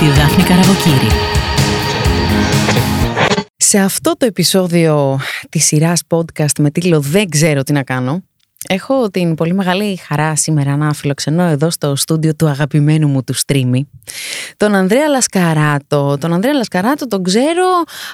τη Δάφνη Καραβοκύρη. Σε αυτό το επεισόδιο της σειράς podcast με τίτλο «Δεν ξέρω τι να κάνω» Έχω την πολύ μεγάλη χαρά σήμερα να φιλοξενώ εδώ στο στούντιο του αγαπημένου μου του streamy τον Ανδρέα Λασκαράτο. Τον Ανδρέα Λασκαράτο τον ξέρω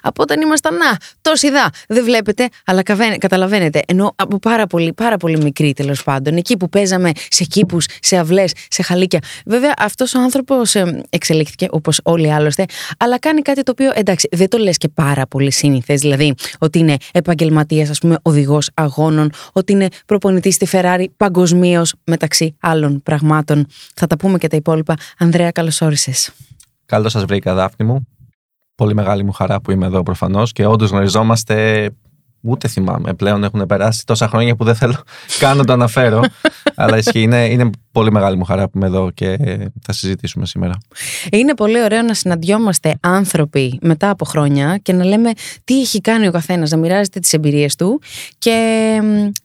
από όταν ήμασταν να, τόση δά. Δεν βλέπετε, αλλά καταλαβαίνετε. Ενώ από πάρα πολύ, πάρα πολύ μικρή τέλος πάντων. Εκεί που παίζαμε σε κήπους, σε αυλές, σε χαλίκια. Βέβαια, αυτός ο άνθρωπος εξελίχθηκε όπως όλοι άλλωστε, αλλά κάνει κάτι το οποίο εντάξει, δεν το λες και πάρα πολύ σύνηθες. Δηλαδή, ότι είναι επαγγελματίας, ας πούμε, οδηγός αγώνων, ότι είναι προπονητής προπονητή στη Ferrari παγκοσμίως μεταξύ άλλων πραγμάτων. Θα τα πούμε και τα υπόλοιπα. Ανδρέα, καλώς όρισες. Καλώς σας βρήκα, Δάφνη μου. Πολύ μεγάλη μου χαρά που είμαι εδώ προφανώς και όντως γνωριζόμαστε Ούτε θυμάμαι. Πλέον έχουν περάσει τόσα χρόνια που δεν θέλω καν να το αναφέρω. Αλλά ισχύει. Είναι, είναι πολύ μεγάλη μου χαρά που είμαι εδώ και θα συζητήσουμε σήμερα. Είναι πολύ ωραίο να συναντιόμαστε άνθρωποι μετά από χρόνια και να λέμε τι έχει κάνει ο καθένας, να μοιράζεται τις εμπειρίες του και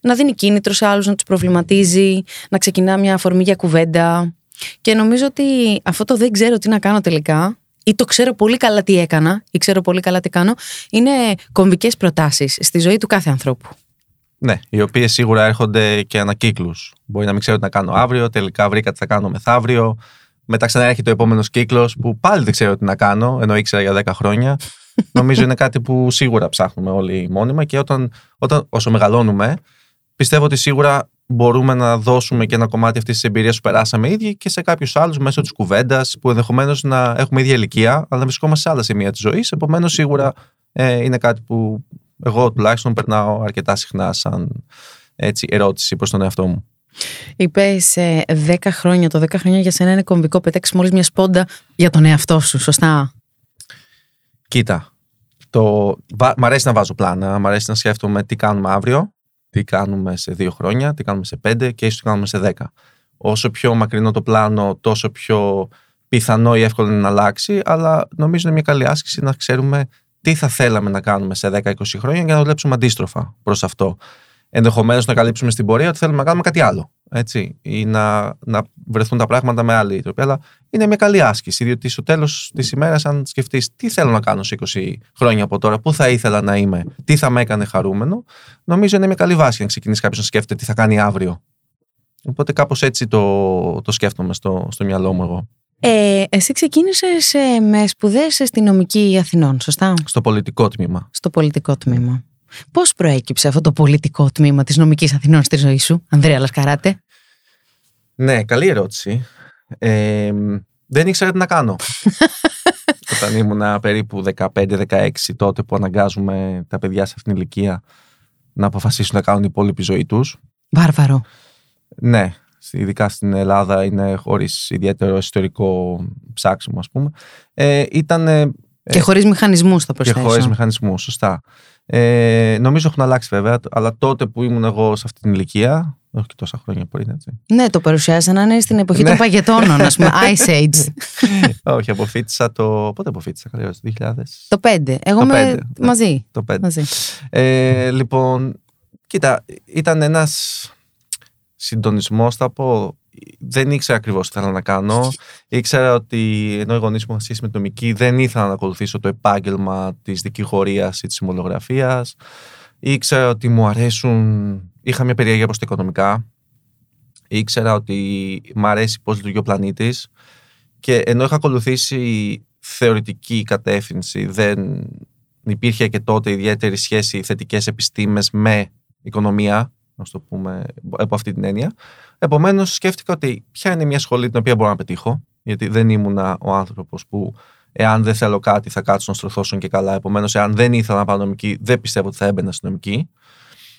να δίνει κίνητρο σε άλλους, να τους προβληματίζει, να ξεκινά μια αφορμή για κουβέντα. Και νομίζω ότι αυτό το δεν ξέρω τι να κάνω τελικά ή το ξέρω πολύ καλά τι έκανα ή ξέρω πολύ καλά τι κάνω, είναι κομβικές προτάσεις στη ζωή του κάθε ανθρώπου. Ναι, οι οποίες σίγουρα έρχονται και ανακύκλους. Μπορεί να μην ξέρω τι να κάνω αύριο, τελικά βρήκα τι θα κάνω μεθαύριο. Μετά ξανά έρχεται ο επόμενος κύκλος που πάλι δεν ξέρω τι να κάνω, ενώ ήξερα για 10 χρόνια. Νομίζω είναι κάτι που σίγουρα ψάχνουμε όλοι μόνιμα και όταν, όταν, όσο μεγαλώνουμε, πιστεύω ότι σίγουρα μπορούμε να δώσουμε και ένα κομμάτι αυτής της εμπειρίας που περάσαμε ίδιοι και σε κάποιους άλλους μέσω της κουβέντας, που ενδεχομένως να έχουμε ίδια ηλικία, αλλά να βρισκόμαστε σε άλλα σημεία της ζωής. Επομένως, σίγουρα ε, είναι κάτι που εγώ τουλάχιστον περνάω αρκετά συχνά σαν έτσι, ερώτηση προς τον εαυτό μου. Είπες ε, 10 χρόνια. Το 10 χρόνια για σένα είναι κομβικό. Πετάξεις μόλις μια σπόντα για τον εαυτό σου, σωστά; Κοίτα. Το... Μ' αρέσει να βάζω πλάνα. Μ' αρέσει να σκέφτομαι τι κάνουμε αύριο τι κάνουμε σε δύο χρόνια, τι κάνουμε σε πέντε και ίσως τι κάνουμε σε δέκα. Όσο πιο μακρινό το πλάνο, τόσο πιο πιθανό ή εύκολο είναι να αλλάξει, αλλά νομίζω είναι μια καλή άσκηση να ξέρουμε τι θα θέλαμε να κάνουμε σε 10-20 χρόνια για να δουλέψουμε αντίστροφα προς αυτό. Ενδεχομένως να καλύψουμε στην πορεία ότι θέλουμε να κάνουμε κάτι άλλο. Έτσι, ή να, να βρεθούν τα πράγματα με άλλη τροπή. Αλλά είναι μια καλή άσκηση, διότι στο τέλος της ημέρας, αν σκεφτείς τι θέλω να κάνω σε 20 χρόνια από τώρα, πού θα ήθελα να είμαι, τι θα με έκανε χαρούμενο, νομίζω είναι μια καλή βάση να ξεκινήσει κάποιος να σκέφτεται τι θα κάνει αύριο. Οπότε κάπως έτσι το, το σκέφτομαι στο, στο μυαλό μου εγώ. Ε, εσύ ξεκίνησες ε, με σπουδές στην νομική Αθηνών, σωστά; Στο πολιτικό τμήμα. Στο πολιτικό τμήμα. Πώς προέκυψε αυτό το πολιτικό τμήμα της νομικής Αθηνών στη ζωή σου, Ανδρέα Λασκαράτε; Ναι, καλή ερώτηση. Ε, δεν ήξερα τι να κάνω. Όταν ήμουν περίπου 15-16 τότε που αναγκάζουμε τα παιδιά σε αυτήν την ηλικία να αποφασίσουν να κάνουν την υπόλοιπη ζωή τους. Βάρβαρο. Ναι, ειδικά στην Ελλάδα είναι χωρίς ιδιαίτερο ιστορικό ψάξιμο, ας πούμε. Ε, ήταν. Και χωρίς μηχανισμούς, θα προσθέσω. Και χωρίς μηχανισμούς, σωστά. Ε, νομίζω έχουν αλλάξει βέβαια, αλλά τότε που ήμουν εγώ σε αυτή την ηλικία, όχι και τόσα χρόνια πριν, έτσι. Ναι, το παρουσιάζαν να είναι στην εποχή των ναι. παγετώνων, ας πούμε, Ice Age. όχι, αποφύτησα το. Πότε αποφύτησα, καλά, το 2000. Το 5. Εγώ το με... 5. μαζί. Το 5. Μαζί. Ε, λοιπόν, κοίτα, ήταν ένας συντονισμός, θα πω, δεν ήξερα ακριβώς τι θέλω να κάνω. Ήξερα ότι ενώ οι γονείς μου είχαν σχέση με το νομική, δεν ήθελα να ακολουθήσω το επάγγελμα της δικηγορίας ή της συμβολογραφία. Ήξερα ότι μου αρέσουν. Είχα μια περιέργεια προς τα οικονομικά. Ήξερα ότι μου αρέσει πώς λειτουργεί ο πλανήτης. Και ενώ είχα ακολουθήσει θεωρητική κατεύθυνση, δεν υπήρχε και τότε ιδιαίτερη σχέση θετικές επιστήμες με οικονομία, να το πούμε από αυτή την έννοια. Επομένως, σκέφτηκα ότι ποια είναι μια σχολή την οποία μπορώ να πετύχω, γιατί δεν ήμουν ο άνθρωπος που εάν δεν θέλω κάτι θα κάτσω να στρωθώσουν και καλά. Επομένως, εάν δεν ήθελα να πάω νομική, δεν πιστεύω ότι θα έμπαινα στην νομική.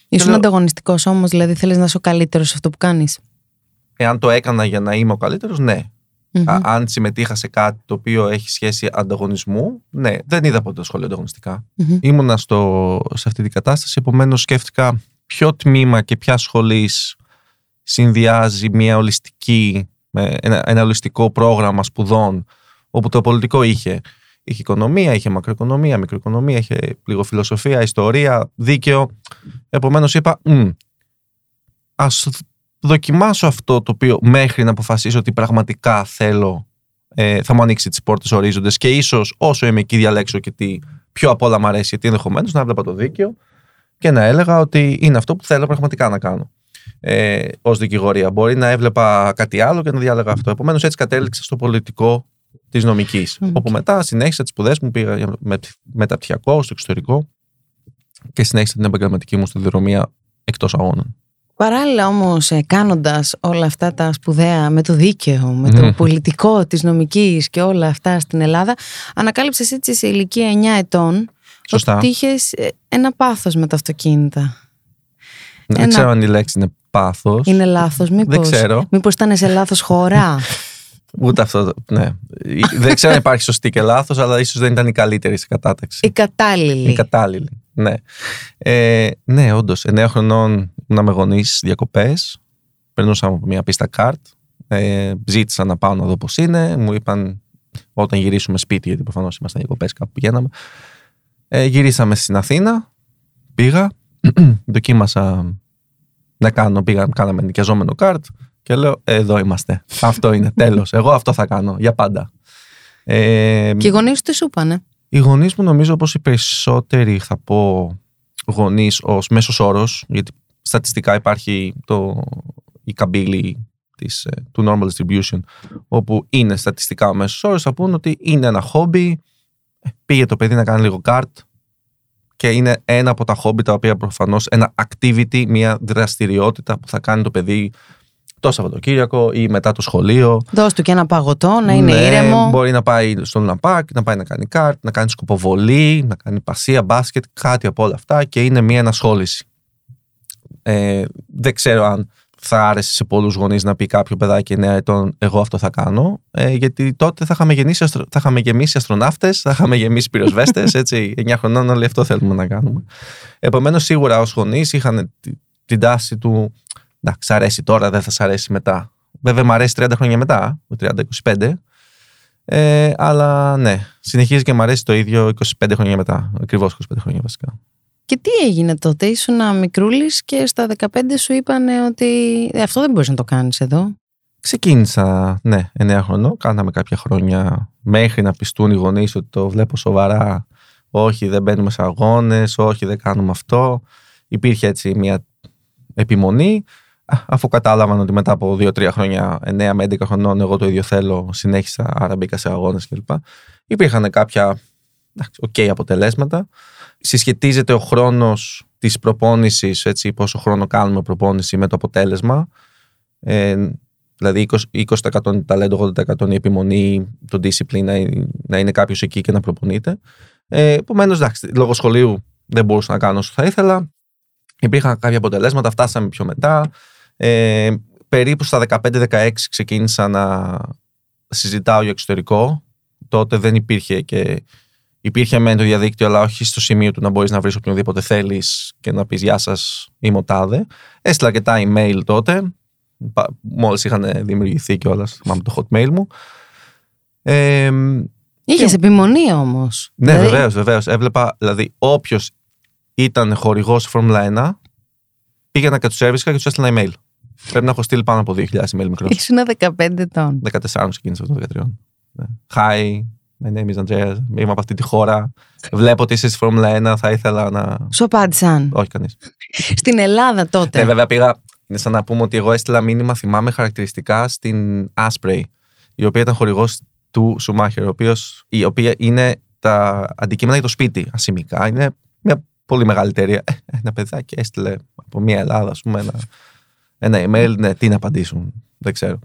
Ήσουν λέω... ανταγωνιστικός όμως, δηλαδή θέλεις να είσαι ο καλύτερος σε αυτό που κάνεις. Eάν το έκανα για να είμαι ο καλύτερος, ναι. Mm-hmm. αν συμμετείχα σε κάτι το οποίο έχει σχέση ανταγωνισμού, ναι, δεν είδα ποτέ το σχολείο ανταγωνιστικά. Mm-hmm. Ήμουνα στο, σε αυτή την κατάσταση, επομένως σκέφτηκα ποιο τμήμα και ποια σχολή συνδυάζει μια ολιστική, ένα, ένα ολιστικό πρόγραμμα σπουδών όπου το πολιτικό είχε, είχε οικονομία, είχε μακροοικονομία, μικροοικονομία, είχε λίγο φιλοσοφία, ιστορία, δίκαιο. Επομένως είπα, ας δοκιμάσω αυτό το οποίο μέχρι να αποφασίσω ότι πραγματικά θέλω ε, θα μου ανοίξει τις πόρτες ορίζοντες και ίσως όσο είμαι εκεί διαλέξω και τι πιο απ' όλα μου αρέσει, γιατί ενδεχομένως να έβλεπα το δίκαιο και να έλεγα ότι είναι αυτό που θέλω πραγματικά να κάνω. Ε, Ω δικηγορία. Μπορεί να έβλεπα κάτι άλλο και να διάλεγα αυτό. Επομένως, έτσι κατέληξα στο πολιτικό της νομικής. Mm. Όπου μετά συνέχισα τις σπουδές μου, πήγα για με, μεταπτυχιακό στο εξωτερικό και συνέχισα την επαγγελματική μου σταδιοδρομία εκτός αγώνων. Παράλληλα όμως ε, κάνοντας όλα αυτά τα σπουδαία με το δίκαιο, με το Μμμ. πολιτικό της νομικής και όλα αυτά στην Ελλάδα, ανακάλυψες έτσι σε ηλικία 9 ετών Σωστά. ότι είχες ε, ένα πάθος με τα αυτοκίνητα. Δεν ένα- ξέρω αν η λέξη είναι πάθος. Είναι λάθος μήπως, Δεν ξέρω. μήπως ήταν σε λάθος χώρα; Ούτε αυτό. το- Ναι. δεν ξέρω αν υπάρχει σωστή και λάθος, αλλά ίσως δεν ήταν η καλύτερη σε κατάταξη. Η κατάλληλη. Η κατάλληλη. Ναι. Ε, ναι, όντως. 9 χρονών ήμουν με γονείς διακοπές. Περνούσα από μια πίστα καρτ. Ε, ζήτησα να πάω να δω πώς είναι. Μου είπαν όταν γυρίσουμε σπίτι, γιατί προφανώς ήμασταν διακοπές, κάπου πηγαίναμε. Ε, γυρίσαμε στην Αθήνα. Πήγα. δοκίμασα να κάνω. Πήγα, κάναμε νοικιαζόμενο καρτ. Και λέω, «Ε, εδώ είμαστε. Αυτό είναι, τέλος. Εγώ αυτό θα κάνω, για πάντα. Ε, Και οι γονείς σου τι σου είπανε. οι γονείς μου νομίζω πως οι περισσότεροι θα πω γονείς ως μέσος όρος, γιατί στατιστικά υπάρχει το, η καμπύλη της, ε, του normal distribution, όπου είναι στατιστικά ο μέσος όρος, θα πούν ότι είναι ένα χόμπι, ε, πήγε το παιδί να κάνει λίγο καρτ και είναι ένα από τα χόμπι τα οποία προφανώς ένα activity, μια δραστηριότητα που θα κάνει το παιδί το Σαββατοκύριακο ή μετά το σχολείο Δώσ' του και ένα παγωτό, να είναι ναι, ήρεμο. Μπορεί να πάει στο Λουναπάκ, να πάει να κάνει κάρτ, να κάνει σκοποβολή, να κάνει πασία, μπάσκετ, κάτι από όλα αυτά και είναι μια ενασχόληση. Ε, δεν ξέρω αν θα άρεσε σε πολλούς γονείς να πει κάποιο παιδάκι 9 ετών εγώ αυτό θα κάνω ε, γιατί τότε θα είχαμε, γεννήσει, αστρο- θα είχαμε γεμίσει αστροναύτες, θα είχαμε γεμίσει πυροσβέστες έτσι 9 χρονών όλοι αυτό θέλουμε να κάνουμε. Επομένως σίγουρα ως γονείς είχαν τη- την τάση του να σ' αρέσει τώρα, δεν θα σ' αρέσει μετά. Βέβαια, μου αρέσει 30 χρόνια μετά, το 30-25. Ε, αλλά ναι, συνεχίζει και μου αρέσει το ίδιο 25 χρόνια μετά. Ακριβώς 25 χρόνια βασικά. Και τι έγινε τότε, ήσουν μικρούλης και στα 15 σου είπανε ότι «Ε, αυτό δεν μπορείς να το κάνεις εδώ. Ξεκίνησα, ναι, 9 χρονών. Κάναμε κάποια χρόνια μέχρι να πιστούν οι γονείς ότι το βλέπω σοβαρά. Όχι, δεν μπαίνουμε σε αγώνες. Όχι, δεν κάνουμε αυτό. Υπήρχε έτσι μια επιμονή. Α, Αφού κατάλαβαν ότι μετά από 2-3 χρόνια, 9 με 11 χρονών, εγώ το ίδιο θέλω, συνέχισα, άρα μπήκα σε αγώνες κλπ. Υπήρχαν κάποια εντάξει, οκ αποτελέσματα. Συσχετίζεται ο χρόνος της προπόνησης, έτσι, πόσο χρόνο κάνουμε προπόνηση με το αποτέλεσμα. Ε, δηλαδή 20%, 20% είναι ταλέντο, 80% είναι η επιμονή, το discipline να, είναι- να είναι κάποιος εκεί και να προπονείται. Ε, Επομένως, εντάξει, λόγω σχολείου δεν μπορούσα να κάνω όσο θα ήθελα. Υπήρχαν κάποια αποτελέσματα, φτάσαμε πιο μετά. Ε, περίπου στα 15-16 ξεκίνησα να συζητάω για εξωτερικό. Τότε δεν υπήρχε και υπήρχε μεν το διαδίκτυο, αλλά όχι στο σημείο του να μπορείς να βρεις οποιονδήποτε θέλεις και να πεις Γεια σας, είμαι ο Τάδε. Έστειλα και τα email τότε. Μόλις είχαν δημιουργηθεί κιόλας, θυμάμαι το hotmail μου. Ε, Είχες Και- επιμονή όμως. ναι, βεβαίως, βεβαίως. Έβλεπα, δηλαδή, όποιος ήταν χορηγός Φόρμουλα 1, πήγαινα και του έβρισκα και τους έστειλα email. Πρέπει να έχω στείλει πάνω από 2.000 email μικρός. Ήσουν 15 ετών. 14 ξεκίνησα το 13. Ναι. Hi, my name is Andreas. Είμαι από αυτή τη χώρα. Βλέπω ότι είσαι στη Φόρμουλα 1. Θα ήθελα να. Σου απάντησαν. Όχι, κανείς. Στην Ελλάδα τότε. Ναι, βέβαια πήγα. Είναι σαν να πούμε ότι εγώ έστειλα μήνυμα, θυμάμαι χαρακτηριστικά στην Asprey, η οποία ήταν χορηγός του Σουμάχερ, ο οποίος, η οποία είναι τα αντικείμενα για το σπίτι, ασημικά. Είναι μια πολύ μεγάλη εταιρεία. Ε, Ένα παιδάκι έστειλε από μια Ελλάδα, ας πούμε, ένα, ένα email. Ναι, τι να απαντήσουν. Δεν ξέρω.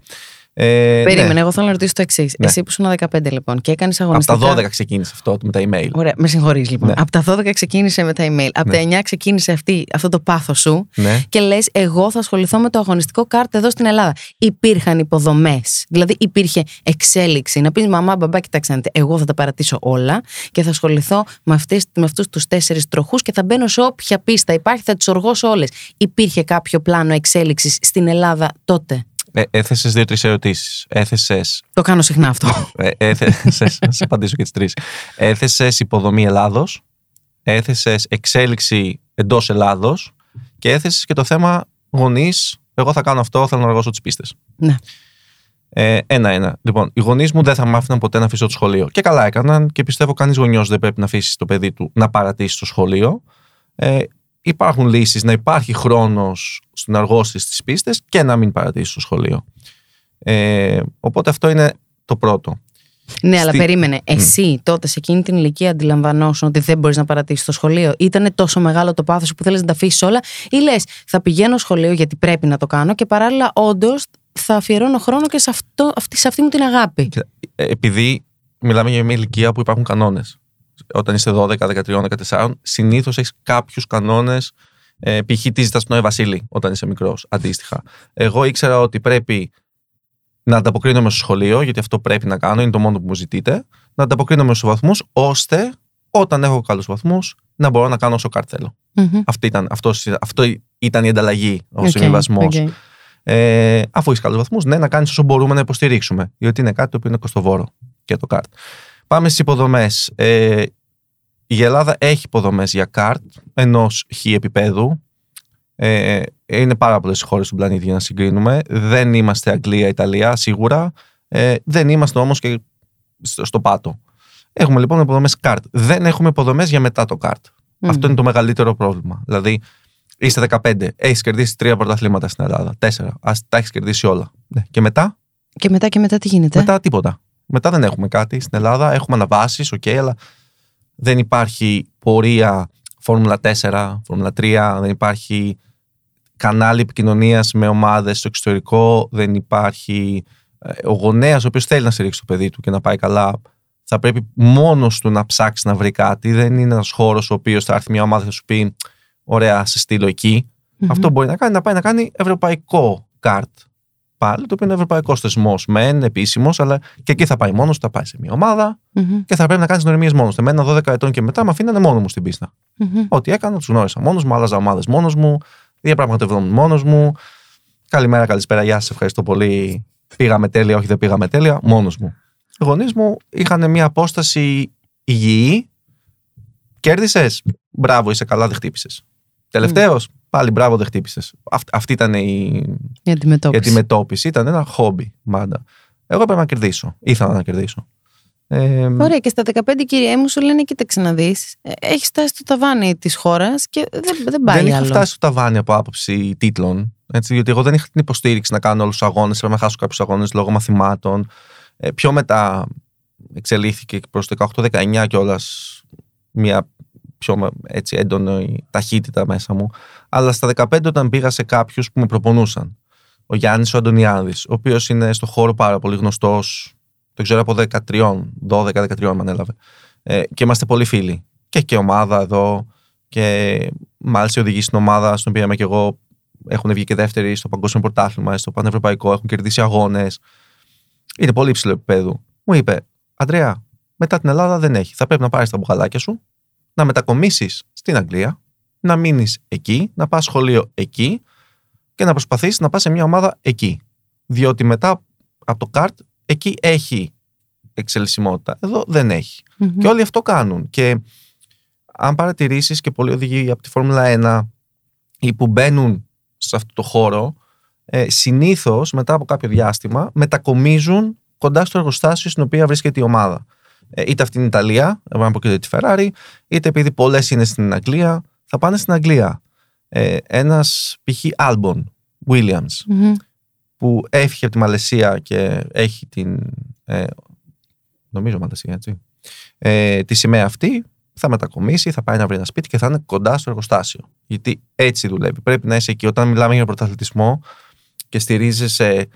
Ε, Περίμενε, ναι. εγώ θέλω να ρωτήσω το εξής. Ναι. Εσύ που ήσουν 15 λοιπόν και έκανες Από αγωνιστικά. τα 12 ξεκίνησε αυτό με τα email. Ωραία, με συγχωρείς λοιπόν. Ναι. Από τα 12 ξεκίνησε με τα email. Από Ναι. τα 9 ξεκίνησε αυτή, αυτό το πάθος σου. Ναι. Και λες, εγώ θα ασχοληθώ με το αγωνιστικό κάρτ εδώ στην Ελλάδα. Υπήρχαν υποδομές. Δηλαδή υπήρχε εξέλιξη. Να πεις μαμά, μπαμπά, κοιτάξτε, να δείτε, εγώ θα τα παρατήσω όλα και θα ασχοληθώ με, αυτές, με αυτούς τους τέσσερις τροχούς και θα μπαίνω σε όποια πίστα υπάρχει, θα τις οργώσω όλες. Υπήρχε κάποιο πλάνο εξέλιξης στην Ελλάδα τότε; Ε, έθεσες δύο-τρεις ερωτήσεις. Έθεσε Το κάνω συχνά αυτό. Ε, έθεσες, θα σε απαντήσω και τις τρεις. Έθεσες υποδομή Ελλάδος, έθεσες εξέλιξη εντός Ελλάδος και έθεσες και το θέμα γονείς, εγώ θα κάνω αυτό, θέλω να οργώσω τις πίστες. Ναι. Ε, Ένα-ένα. Λοιπόν, οι γονείς μου δεν θα με άφηναν ποτέ να αφήσω το σχολείο. Και καλά έκαναν και πιστεύω κανείς γονιός δεν πρέπει να αφήσει το παιδί του να παρατήσει το σχολείο. Ε, υπάρχουν λύσεις να υπάρχει χρόνος στην αργώσει στις πίστες και να μην παρατήσει το σχολείο. Ε, οπότε αυτό είναι το πρώτο. Ναι, αλλά Στη- περίμενε. Εσύ τότε σε εκείνη την ηλικία αντιλαμβανόσουν ότι δεν μπορείς να παρατήσει το σχολείο; Ήταν τόσο μεγάλο το πάθος που θέλεις να τα αφήσεις όλα, ή λες, θα πηγαίνω σχολείο γιατί πρέπει να το κάνω και παράλληλα όντως θα αφιερώνω χρόνο και σε, αυτό, αυτή, σε αυτή μου την αγάπη; Κοίτα, ε, επειδή μιλάμε για μια ηλικία που υπάρχουν κανόνες. Όταν είσαι 12, 13, 14, συνήθως έχεις κάποιους κανόνες. Ε, π.χ. τι ζητάς στον Νοέ Βασίλη όταν είσαι μικρός, αντίστοιχα. Εγώ ήξερα ότι πρέπει να ανταποκρίνομαι στο σχολείο, γιατί αυτό πρέπει να κάνω, είναι το μόνο που μου ζητείτε. Να ανταποκρίνομαι στους βαθμούς, ώστε όταν έχω καλούς βαθμούς να μπορώ να κάνω όσο κάρτ θέλω. Μμμ. Αυτή ήταν, αυτός, αυτό ήταν η ανταλλαγή, ο Οκ, συμβιβασμός. οκ. Ε, αφού έχεις καλούς βαθμούς, ναι, να κάνεις όσο μπορούμε να υποστηρίξουμε. Διότι είναι κάτι το οποίο είναι κοστοβόρο και το καρτ. Πάμε στις υποδομές. Ε, η Ελλάδα έχει υποδομές για καρτ ενός χ επίπεδου. Ε, είναι πάρα πολλές χώρες του πλανήτη για να συγκρίνουμε. Δεν είμαστε Αγγλία, Ιταλία, σίγουρα. Ε, δεν είμαστε όμως και στο, στο πάτο. Έχουμε λοιπόν υποδομές καρτ. Δεν έχουμε υποδομές για μετά το καρτ. Μμμ. Αυτό είναι το μεγαλύτερο πρόβλημα. Δηλαδή, είσαι 15, έχεις κερδίσει τρία πρωταθλήματα στην Ελλάδα. Τέσσερα. Α τα έχεις κερδίσει όλα. Ναι. Και μετά, Και μετά και μετά τι γίνεται; μετά τίποτα. Μετά δεν έχουμε κάτι στην Ελλάδα. Έχουμε αναβάσεις, οκ, αλλά δεν υπάρχει πορεία Φόρμουλα 4, Φόρμουλα 3, δεν υπάρχει κανάλι επικοινωνίας με ομάδες στο εξωτερικό, δεν υπάρχει ε, ο γονέας ο οποίος θέλει να στηρίξει το παιδί του και να πάει καλά. Θα πρέπει μόνος του να ψάξει να βρει κάτι. Δεν είναι ένας χώρος ο οποίος θα έρθει μια ομάδα και θα σου πει: Ωραία, σε στείλω εκεί. Μμμ. Αυτό μπορεί να κάνει να πάει να κάνει ευρωπαϊκό καρτ. Πάλι, το οποίο είναι ευρωπαϊκός θεσμός. Μεν, επίσημος, αλλά και εκεί θα πάει μόνος του, θα πάει σε μια ομάδα Μμμ. και θα πρέπει να κάνεις νοημίε μόνος του. Εμένα 12 ετών και μετά με αφήνανε μόνο μου στην πίστα. Μμμ. Ό,τι έκανα, τους γνώρισα μόνος μου, άλλαζα ομάδες μόνος μου, διαπραγματευόμουν μόνος μου. Καλημέρα, καλησπέρα, γεια σας, ευχαριστώ πολύ. Πήγαμε τέλεια, όχι δεν πήγαμε τέλεια, μόνος μου. Οι γονείς μου είχαν μια απόσταση υγιή. Κέρδισες. Μπράβο, είσαι καλά, δεν χτύπησες. Τελευταίος, πάλι μπράβο, δεν χτύπησες. Αυτή ήταν η, Η η αντιμετώπιση. αντιμετώπιση. Ήταν ένα χόμπι, μάντα. Εγώ έπρεπε να κερδίσω. Ήθελα να κερδίσω. Ε, Ωραία, και στα 15 κυριέ μου σου λένε: Κοίταξε να δεις. Έχεις φτάσει στο ταβάνι της χώρας και δεν, δεν πάει δεν είχα άλλο. φτάσει στο ταβάνι από άποψη τίτλων. Έτσι, γιατί εγώ δεν είχα την υποστήριξη να κάνω όλους τους αγώνες. Έπρεπε να χάσω κάποιους αγώνες λόγω μαθημάτων. Ε, πιο μετά εξελίχθηκε προς το 18-19 κιόλας μια πιο έτσι, έντονη ταχύτητα μέσα μου. Αλλά στα 15 όταν πήγα σε κάποιους που με προπονούσαν. Ο Γιάννης ο Αντωνιάδης, ο οποίος είναι στο χώρο πάρα πολύ γνωστός. Το ξέρω από 13, 12-13 με ανέλαβε. Ε, και είμαστε πολύ φίλοι. Και και ομάδα εδώ. Και μάλιστα οδηγεί στην ομάδα στην οποία είμαι και εγώ. Έχουν βγει και δεύτεροι στο Παγκόσμιο Πρωτάθλημα, στο Πανευρωπαϊκό, έχουν κερδίσει αγώνες. Είναι πολύ υψηλό επίπεδο. Μου είπε, Αντρέα, μετά την Ελλάδα δεν έχει. Θα πρέπει να πάρεις τα μπουχαλάκια σου, να μετακομίσεις στην Αγγλία, να μείνεις εκεί, να πας σχολείο εκεί και να προσπαθήσεις να πας σε μια ομάδα εκεί. Διότι μετά από το καρτ εκεί έχει εξελισσιμότητα. Εδώ δεν έχει. Μμμ. Και όλοι αυτό κάνουν. Και αν παρατηρήσεις και πολλοί οδηγοί από τη Φόρμουλα 1 ή που μπαίνουν σε αυτό το χώρο, ε, συνήθως μετά από κάποιο διάστημα μετακομίζουν κοντά στο εργοστάσιο στην οποία βρίσκεται η ομάδα. Ε, είτε αυτή είναι η Ιταλία, εγώ να πω και τη Ferrari, είτε επειδή πολλές είναι στην Αγγλία, θα πάνε στην Αγγλία. Ε, Ένας π.χ. Albon Williams, Μμμ. που έφυγε από τη Μαλαισία και έχει την. Ε, νομίζω Μαλαισία, έτσι. Ε, τη σημαία αυτή θα μετακομίσει, θα πάει να βρει ένα σπίτι και θα είναι κοντά στο εργοστάσιο. Γιατί έτσι δουλεύει. Πρέπει να είσαι εκεί. Όταν μιλάμε για πρωταθλητισμό και στηρίζεσαι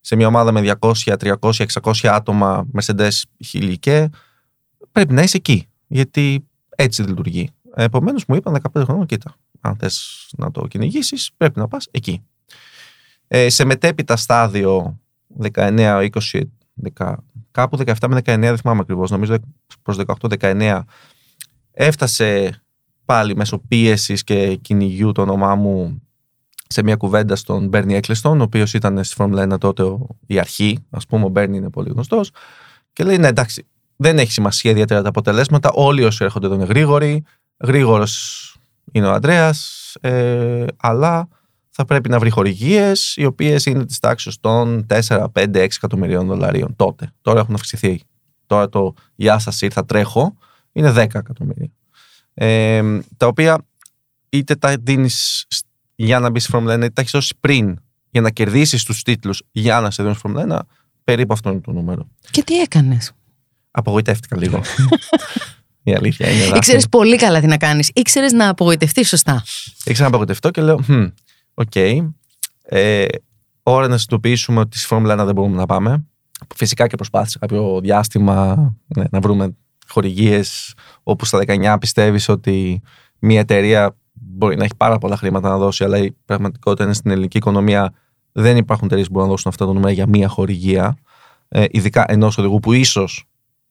σε μια ομάδα με 200, 300, 600 άτομα, Mercedes χιλικέ, πρέπει να είσαι εκεί. Γιατί έτσι λειτουργεί. Επομένως, μου είπαν 15 χρόνια, κοίτα, αν θες να το κυνηγήσεις, πρέπει να πας εκεί. Ε, σε μετέπειτα στάδιο 19, 20, 10, κάπου 17 με 19, δεν θυμάμαι ακριβώς, νομίζω προς 18-19, έφτασε πάλι μέσω πίεσης και κυνηγιού το όνομά μου σε μια κουβέντα στον Μπέρνι Έκλειστον, ο οποίος ήταν στη Φόρμουλα 1 τότε ο- η αρχή. Α πούμε, ο Μπέρνι είναι πολύ γνωστός. Και λέει: Ναι, εντάξει, δεν έχει σημασία ιδιαίτερα τα αποτελέσματα. Όλοι όσοι έρχονται εδώ είναι γρήγοροι. Γρήγορος είναι ο Αντρέα, ε, αλλά θα πρέπει να βρει χορηγίες, οι οποίες είναι της τάξης των 4, 5, 6 εκατομμυρίων δολαρίων τότε. Τώρα έχουν αυξηθεί. Τώρα το Γεια σας ήρθα, τρέχω είναι 10 εκατομμύρια. Ε, τα οποία είτε τα δίνεις για να μπεις στη Φόρμουλα 1, είτε τα έχεις δώσει πριν για να κερδίσεις τους τίτλους για να σε δίνουν στη Φόρμουλα 1, περίπου αυτό είναι το νούμερο. Και τι έκανες; Απογοητεύτηκα λίγο. Η αλήθεια είναι. Ήξερες πολύ καλά τι να κάνεις. Ήξερες να απογοητευτείς σωστά. Ήξερα να απογοητευτώ και λέω: OK. Okay. Ε, ώρα να συνειδητοποιήσουμε ότι στη Φόρμουλα 1 δεν μπορούμε να πάμε. Φυσικά και προσπάθησα κάποιο διάστημα ναι, να βρούμε χορηγίες όπου στα 19 πιστεύεις ότι μια εταιρεία μπορεί να έχει πάρα πολλά χρήματα να δώσει, αλλά η πραγματικότητα είναι στην ελληνική οικονομία δεν υπάρχουν εταιρείες που μπορούν να δώσουν αυτά τα νούμερα για μία χορηγία. Ε, ειδικά ενός οδηγού που ίσως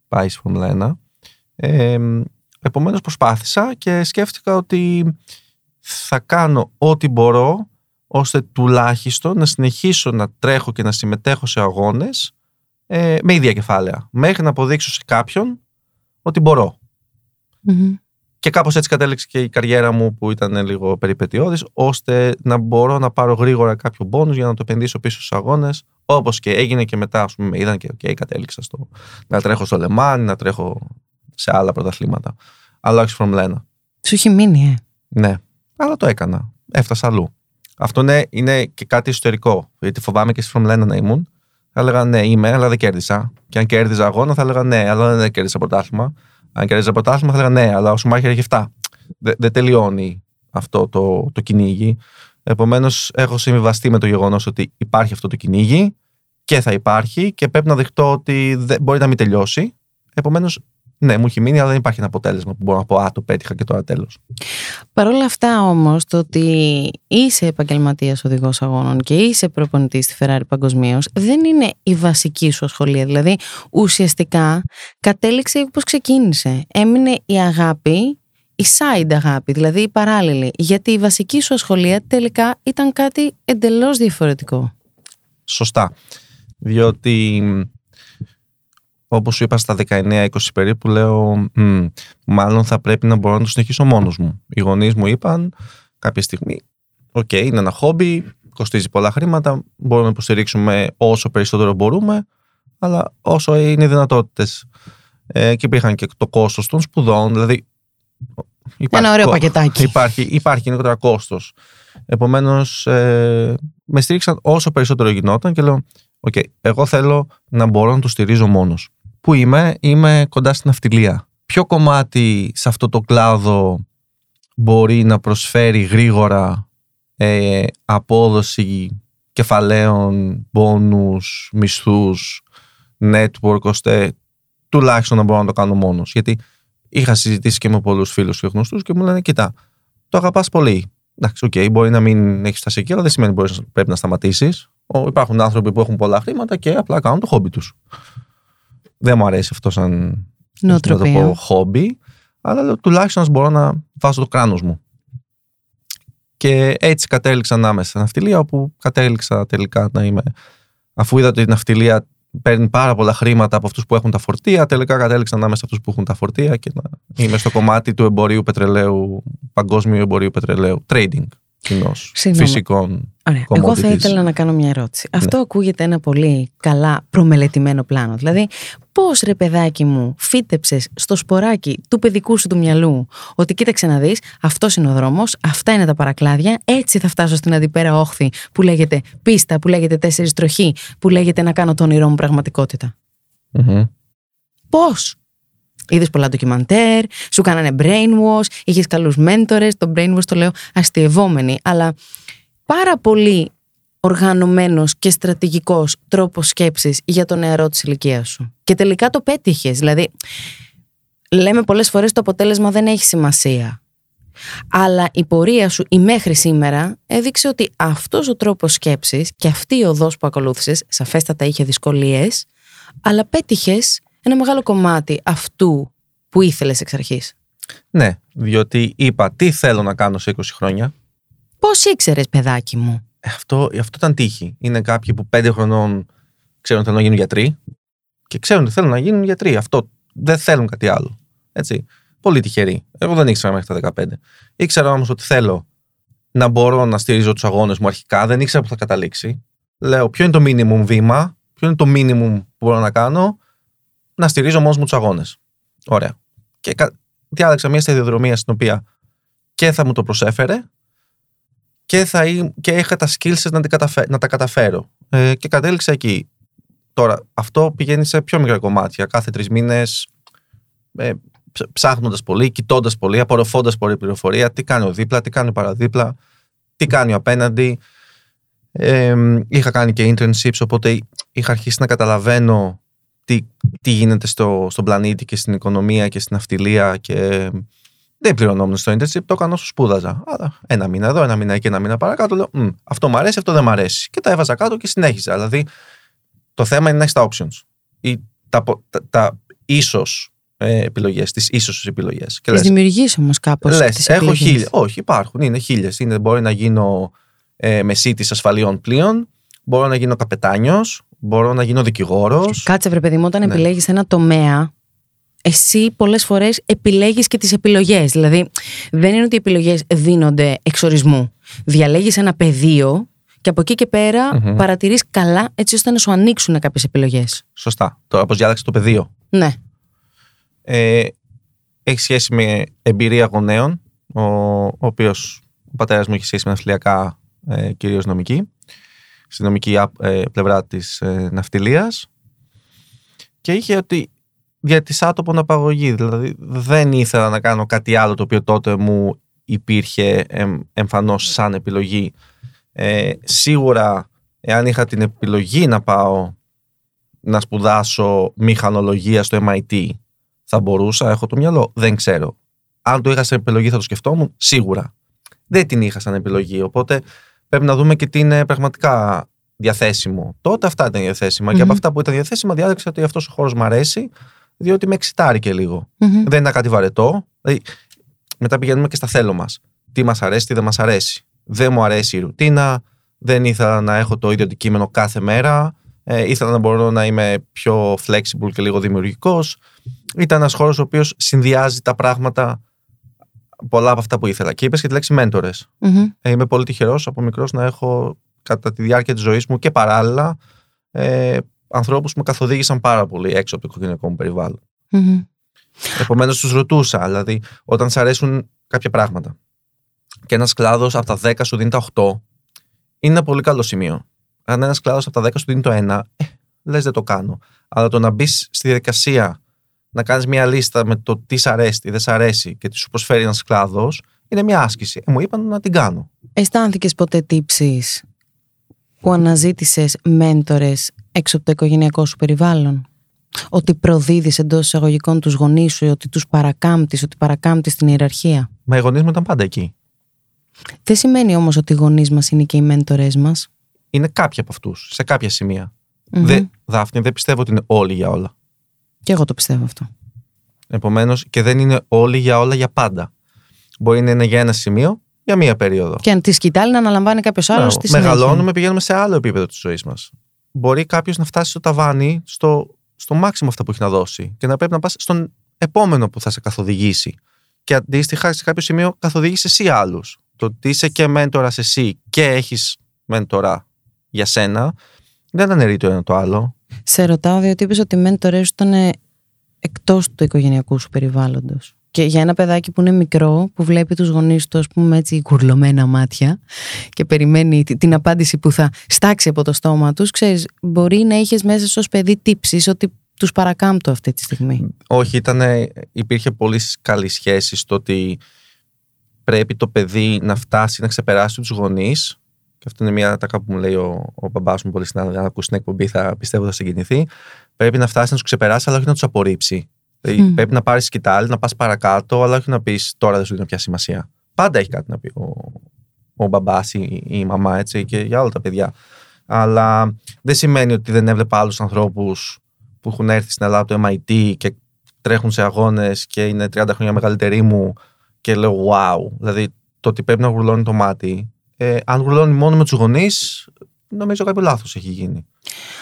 πάει στη Φόρμουλα 1. Ε, Επομένως προσπάθησα και σκέφτηκα ότι θα κάνω ό,τι μπορώ ώστε τουλάχιστον να συνεχίσω να τρέχω και να συμμετέχω σε αγώνες ε, με ίδια κεφάλαια. Μέχρι να αποδείξω σε κάποιον ότι μπορώ. Και κάπως έτσι κατέληξε και η καριέρα μου που ήταν λίγο περιπετειώδης, ώστε να μπορώ να πάρω γρήγορα κάποιο πόνου για να το επενδύσω πίσω στους αγώνες. Όπως και έγινε και μετά, ας πούμε, με είδαν και okay, κατέληξα στο να τρέχω στο Λεμάν, να τρέχω σε άλλα πρωταθλήματα. Αλλά όχι στο Formula 1. Σου έχει μείνει, ε. Ναι, αλλά το έκανα. Έφτασα αλλού. Αυτό είναι, είναι και κάτι ιστορικό. Γιατί φοβάμαι και στη Formula 1 να ήμουν. Θα έλεγα ναι, είμαι, αλλά δεν κέρδισα. Και αν κέρδιζα αγώνα, θα έλεγα ναι, αλλά δεν κέρδισα πρωτάθλημα. Αν κέρδιζα πρωτάθλημα, θα έλεγα ναι, αλλά ο Σουμάχερ έχει 7. Δεν, δεν τελειώνει αυτό το, το κυνήγι. Επομένως, έχω συμβιβαστεί με το γεγονός ότι υπάρχει αυτό το κυνήγι και θα υπάρχει και πρέπει να δεχτώ ότι δεν, μπορεί να μην τελειώσει. Επομένως, ναι, μου έχει μείνει, αλλά δεν υπάρχει ένα αποτέλεσμα που μπορώ να πω Α, το πέτυχα και τώρα τέλος. Παρ' όλα αυτά όμως, το ότι είσαι επαγγελματίας οδηγός αγώνων και είσαι προπονητής στη Ferrari παγκοσμίως, δεν είναι η βασική σου ασχολία. Δηλαδή, ουσιαστικά κατέληξε όπως ξεκίνησε. Έμεινε η αγάπη, η side αγάπη, δηλαδή η παράλληλη. Γιατί η βασική σου ασχολία τελικά ήταν κάτι εντελώς διαφορετικό. Σωστά. Διότι Όπως σου είπα στα 19-20 περίπου, λέω μάλλον θα πρέπει να μπορώ να το συνεχίσω μόνος μου. Οι γονείς μου είπαν κάποια στιγμή, OK, okay, είναι ένα χόμπι, κοστίζει πολλά χρήματα, μπορούμε να υποστηρίξουμε όσο περισσότερο μπορούμε, αλλά όσο είναι οι δυνατότητες. Ε, και υπήρχαν και το κόστος των σπουδών, δηλαδή Υπάρχει, Ένα ωραίο πακετάκι. Υπάρχει, υπάρχει γενικότερα κόστος. Επομένως, ε, με στήριξαν όσο περισσότερο γινόταν και λέω: Οκ, εγώ θέλω να μπορώ να το στηρίζω μόνος μου είμαι, είμαι κοντά στη ναυτιλία. Ποιο κομμάτι σε αυτό το κλάδο μπορεί να προσφέρει γρήγορα ε, απόδοση κεφαλαίων, μπόνους, μισθούς, network, ώστε τουλάχιστον να μπορώ να το κάνω μόνος. Γιατί είχα συζητήσει και με πολλούς φίλους και γνωστούς και μου λένε, κοίτα, το αγαπάς πολύ. Εντάξει, OK, okay, μπορεί να μην έχεις φτάσει εκεί, αλλά δεν σημαίνει ότι πρέπει να σταματήσεις. Υπάρχουν άνθρωποι που έχουν πολλά χρήματα και απλά κάνουν το χόμπι τους. Δεν μου αρέσει αυτό σαν νοοτροπία. Να το πω χόμπι, αλλά τουλάχιστον να μπορώ να βάζω το κράνος μου. Και έτσι κατέληξα να είμαι στην ναυτιλία, όπου κατέληξα τελικά να είμαι. Αφού είδα ότι η ναυτιλία παίρνει πάρα πολλά χρήματα από αυτούς που έχουν τα φορτία, τελικά κατέληξα να είμαι σε αυτούς που έχουν τα φορτία και να είμαι στο κομμάτι του εμπορίου πετρελαίου, παγκόσμιου εμπορίου πετρελαίου, trading κοινώ φυσικών Ωραία. Εγώ θα ήθελα να κάνω μια ερώτηση. Ναι. Αυτό ακούγεται ένα πολύ καλά προμελετημένο πλάνο. Δηλαδή, πώς ρε παιδάκι μου φύτεψες στο σποράκι του παιδικού σου του μυαλού ότι κοίταξε να δεις, αυτός είναι ο δρόμος, αυτά είναι τα παρακλάδια, έτσι θα φτάσω στην αντιπέρα όχθη που λέγεται πίστα, που λέγεται τέσσερις τροχή, που λέγεται να κάνω το όνειρό μου πραγματικότητα. Mm-hmm. Πώς; Είδες πολλά ντοκιμαντέρ, σου κάνανε brainwash, είχες καλούς μέντορες. Το brainwash το λέω αστειευόμενοι, αλλά πάρα πολύ οργανωμένος και στρατηγικός τρόπος σκέψης για το νεαρό της ηλικίας σου. Και τελικά το πέτυχες. Δηλαδή, λέμε πολλές φορές το αποτέλεσμα δεν έχει σημασία. Αλλά η πορεία σου η μέχρι σήμερα έδειξε ότι αυτός ο τρόπος σκέψης και αυτή η οδός που ακολούθησες, σαφέστατα είχε δυσκολίες, αλλά πέτυχες ένα μεγάλο κομμάτι αυτού που ήθελες εξ αρχής. Ναι, διότι είπα τι θέλω να κάνω σε 20 χρόνια; Πώς ήξερες, παιδάκι μου; Ε, αυτό, αυτό ήταν τύχη. Είναι κάποιοι που πέντε χρονών ξέρουν ότι θέλουν να γίνουν γιατροί και ξέρουν ότι θέλουν να γίνουν γιατροί. Αυτό δεν θέλουν κάτι άλλο. Έτσι. Πολύ τυχεροί. Εγώ δεν ήξερα μέχρι τα 15. Ήξερα όμως ότι θέλω να μπορώ να στηρίζω τους αγώνες μου αρχικά. Δεν ήξερα που θα καταλήξει. Λέω, ποιο είναι το minimum βήμα, ποιο είναι το minimum που μπορώ να κάνω, να στηρίζω μόνος μου τους αγώνες. Ωραία. Και διάλεξα μια σταδιοδρομία στην οποία και θα μου το προσέφερε και, θα, και είχα τα skills να, να τα καταφέρω. Ε, και κατέληξα εκεί. Τώρα, αυτό πηγαίνει σε πιο μικρά κομμάτια. Κάθε τρεις μήνες, ε, ψάχνοντας πολύ, κοιτώντας πολύ, απορροφώντας πολύ πληροφορία, τι κάνει ο δίπλα, τι κάνει ο παραδίπλα, τι κάνει ο απέναντι. Ε, είχα κάνει και internships, οπότε είχα αρχίσει να καταλαβαίνω τι, τι γίνεται στο, στον πλανήτη και στην οικονομία και στην αυτιλία και δεν πληρωνόμουν στο internship, το έκανα όσο σπούδαζα. Άρα, ένα μήνα εδώ, ένα μήνα εκεί, ένα μήνα παρακάτω. Λέω, αυτό μου αρέσει, αυτό δεν μου αρέσει. Και τα έβαζα κάτω και συνέχιζα. Δηλαδή, το θέμα είναι να έχεις τα options. Ή τα, τα, τα ίσως ε, επιλογές, τις ίσως επιλογές. Τις δημιουργείς όμως κάπως. Λες, έχω χίλιε. Όχι, υπάρχουν. Είναι χίλιες. Μπορεί να γίνω ε, μεσίτης ασφαλιών πλοίων, μπορώ να γίνω καπετάνιος, μπορώ να γίνω δικηγόρος. Κάτσε, βρε παιδί μου, όταν ναι. επιλέγεις ένα τομέα, εσύ πολλές φορές επιλέγεις και τις επιλογές. Δηλαδή, δεν είναι ότι οι επιλογές δίνονται εξορισμού. Διαλέγεις ένα πεδίο και από εκεί και πέρα mm-hmm. παρατηρείς καλά έτσι ώστε να σου ανοίξουν κάποιες επιλογές. Σωστά. Τώρα, πώ διάλεξες το πεδίο. Ναι. Ε, έχει σχέση με εμπειρία γονέων. Ο, ο οποίος ο πατέρας μου έχει σχέση με ναυτιλιακά, ε, κυρίως νομική. Στη νομική ε, πλευρά της ε, ναυτιλίας. Και είχε ότι για τη άτομο απαγωγή. Δηλαδή δεν ήθελα να κάνω κάτι άλλο το οποίο τότε μου υπήρχε εμ, εμφανώς σαν επιλογή. Ε, σίγουρα εάν είχα την επιλογή να πάω να σπουδάσω μηχανολογία στο MIT θα μπορούσα, έχω το μυαλό, δεν ξέρω. Αν το είχα σαν επιλογή θα το σκεφτόμουν, σίγουρα. Δεν την είχα σαν επιλογή, οπότε πρέπει να δούμε και τι είναι πραγματικά διαθέσιμο. Τότε αυτά ήταν διαθέσιμα και από αυτά που ήταν διαθέσιμα διάλεξα ότι αυτός ο χώρος μου αρέσει διότι με εξητάρει και λίγο. Mm-hmm. Δεν είναι κάτι βαρετό. Δηλαδή, μετά πηγαίνουμε και στα θέλω μας. Τι μας αρέσει, τι δεν μας αρέσει. Δεν μου αρέσει η ρουτίνα. Δεν ήθελα να έχω το ίδιο αντικείμενο κάθε μέρα. Ε, ήθελα να μπορώ να είμαι πιο flexible και λίγο δημιουργικός. Ήταν ένας χώρος ο οποίος συνδυάζει τα πράγματα πολλά από αυτά που ήθελα. Και είπες και τη λέξη μέντορε. Mm-hmm. Ε, είμαι πολύ τυχερός από μικρός να έχω κατά τη διάρκεια της ζωής μου και παράλληλα ε, ανθρώπους που με καθοδήγησαν πάρα πολύ έξω από το οικογενειακό μου περιβάλλον. Mm-hmm. Επομένως, τους ρωτούσα, δηλαδή, όταν σ' αρέσουν κάποια πράγματα και ένας κλάδος από τα 10 σου δίνει τα 8, είναι ένα πολύ καλό σημείο. Αν ένας κλάδος από τα 10 σου δίνει το 1, ε, λες δεν το κάνω. Αλλά το να μπεις στη διαδικασία να κάνεις μια λίστα με το τι σ' αρέσει, τι δεν σ' αρέσει και τι σου προσφέρει ένας κλάδος, είναι μια άσκηση. Ε, μου είπαν να την κάνω. Αισθάνθηκες ποτέ τύψεις που αναζήτησες μέντορες έξω από το οικογενειακό σου περιβάλλον; Ότι προδίδεις εντός εισαγωγικών τους γονείς σου, ότι τους παρακάμπτεις, ότι παρακάμπτεις την ιεραρχία; Μα οι γονείς μου ήταν πάντα εκεί. Δεν σημαίνει όμως ότι οι γονείς μας είναι και οι μέντορές μας; Είναι κάποιοι από αυτούς, σε κάποια σημεία. Mm-hmm. Δεν, Δάφνη, δεν πιστεύω ότι είναι όλοι για όλα. Και εγώ το πιστεύω αυτό. Επομένως, και δεν είναι όλοι για όλα για πάντα. Μπορεί να είναι για ένα σημείο, για μία περίοδο. Και αν τη σκητάλη να αναλαμβάνει κάποιος άλλος. Μεγαλώνουμε, πηγαίνουμε σε άλλο επίπεδο της ζωής μας μπορεί κάποιος να φτάσει στο ταβάνι, στο, στο μάξιμο αυτά που έχει να δώσει και να πρέπει να πας στον επόμενο που θα σε καθοδηγήσει. Και αντίστοιχα, σε κάποιο σημείο καθοδήγησε εσύ άλλους. Το ότι είσαι και μέντορα εσύ και έχεις μέντορα για σένα, δεν αναιρεί το ένα το άλλο. Σε ρωτάω, διότι είπες ότι οι μέντορε σου ήταν εκτός του οικογενειακού σου περιβάλλοντος. Και για ένα παιδάκι που είναι μικρό, που βλέπει τους γονείς του, ας πούμε, έτσι κουρλωμένα μάτια και περιμένει την απάντηση που θα στάξει από το στόμα τους, ξέρεις, μπορεί να είχες μέσα σου ως παιδί τύψεις ότι τους παρακάμπτω αυτή τη στιγμή. Όχι, ήταν, υπήρχε πολύ καλή σχέση στο ότι πρέπει το παιδί να φτάσει να ξεπεράσει τους γονείς και αυτό είναι μια τάκα που μου λέει ο, ο μπαμπάς μου πολύ συχνά, αν ακούσει την εκπομπή θα πιστεύω θα συγκινηθεί. Πρέπει να φτάσεις να τους ξεπεράσεις, αλλά όχι να τους απορρίψει. Mm. Πρέπει να πάρεις σκητάλη, να πας παρακάτω, αλλά όχι να πεις τώρα δεν σου δίνω πια σημασία. Πάντα έχει κάτι να πει ο, ο μπαμπάς ή η μαμά, έτσι, και για όλα τα παιδιά. Αλλά δεν σημαίνει ότι δεν έβλεπα άλλους ανθρώπους που έχουν έρθει στην Ελλάδα από το MIT και τρέχουν σε αγώνες και είναι 30 χρόνια μεγαλύτεροι μου και λέω wow. Δηλαδή το ότι πρέπει να γουρλώνει το μάτι. Ε, αν γουρλώνει μόνο με τους γονείς, νομίζω κάποιο λάθος έχει γίνει.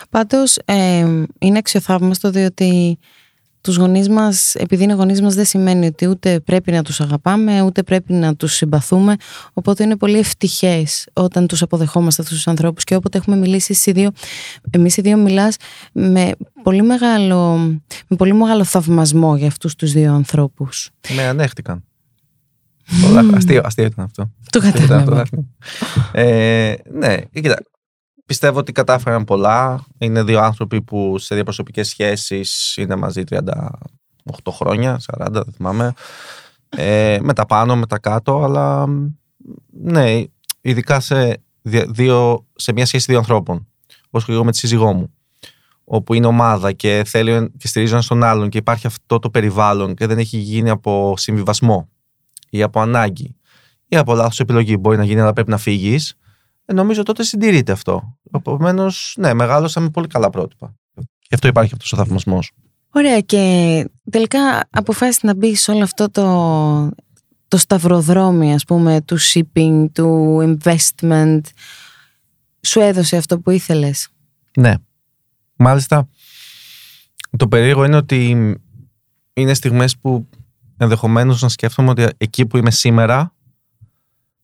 Πάντως ε, είναι αξιοθαύμαστο διότι τους γονείς μας, επειδή είναι γονείς μας δεν σημαίνει ότι ούτε πρέπει να τους αγαπάμε, ούτε πρέπει να τους συμπαθούμε, οπότε είναι πολύ ευτυχές όταν τους αποδεχόμαστε αυτούς τους ανθρώπους και όποτε έχουμε μιλήσει εσείς οι δύο, εμείς οι δύο μιλάς με πολύ μεγάλο, με πολύ μεγάλο θαυμασμό για αυτούς τους δύο ανθρώπους. Με ανέχτηκαν. Πολλά, αστείο, αστείο ήταν αυτό. Το κατάλαβα. Ε, ναι, κοίτα, Πιστεύω ότι κατάφεραν πολλά. Είναι δύο άνθρωποι που σε διαπροσωπικές σχέσεις είναι μαζί 38 χρόνια, 40, δεν θυμάμαι. Ε, με τα πάνω, με τα κάτω, αλλά ναι, ειδικά σε, δύο, σε μια σχέση δύο ανθρώπων. Όπως και εγώ με τη σύζυγό μου. Όπου είναι ομάδα και θέλει και στηρίζει ένα στον άλλον και υπάρχει αυτό το περιβάλλον και δεν έχει γίνει από συμβιβασμό ή από ανάγκη ή από λάθος επιλογή. Μπορεί να γίνει, αλλά πρέπει να φύγεις. Ε, νομίζω τότε συντηρείται αυτό. Επομένως, ναι, μεγάλωσα με πολύ καλά πρότυπα. Γι' αυτό υπάρχει αυτός ο θαυμασμός. Ωραία, και τελικά αποφάσισε να μπεις σε όλο αυτό το, το σταυροδρόμι, ας πούμε, του shipping, του investment. Σου έδωσε αυτό που ήθελες; Ναι. Μάλιστα, το περίεργο είναι ότι είναι στιγμές που ενδεχομένως να σκέφτομαι ότι εκεί που είμαι σήμερα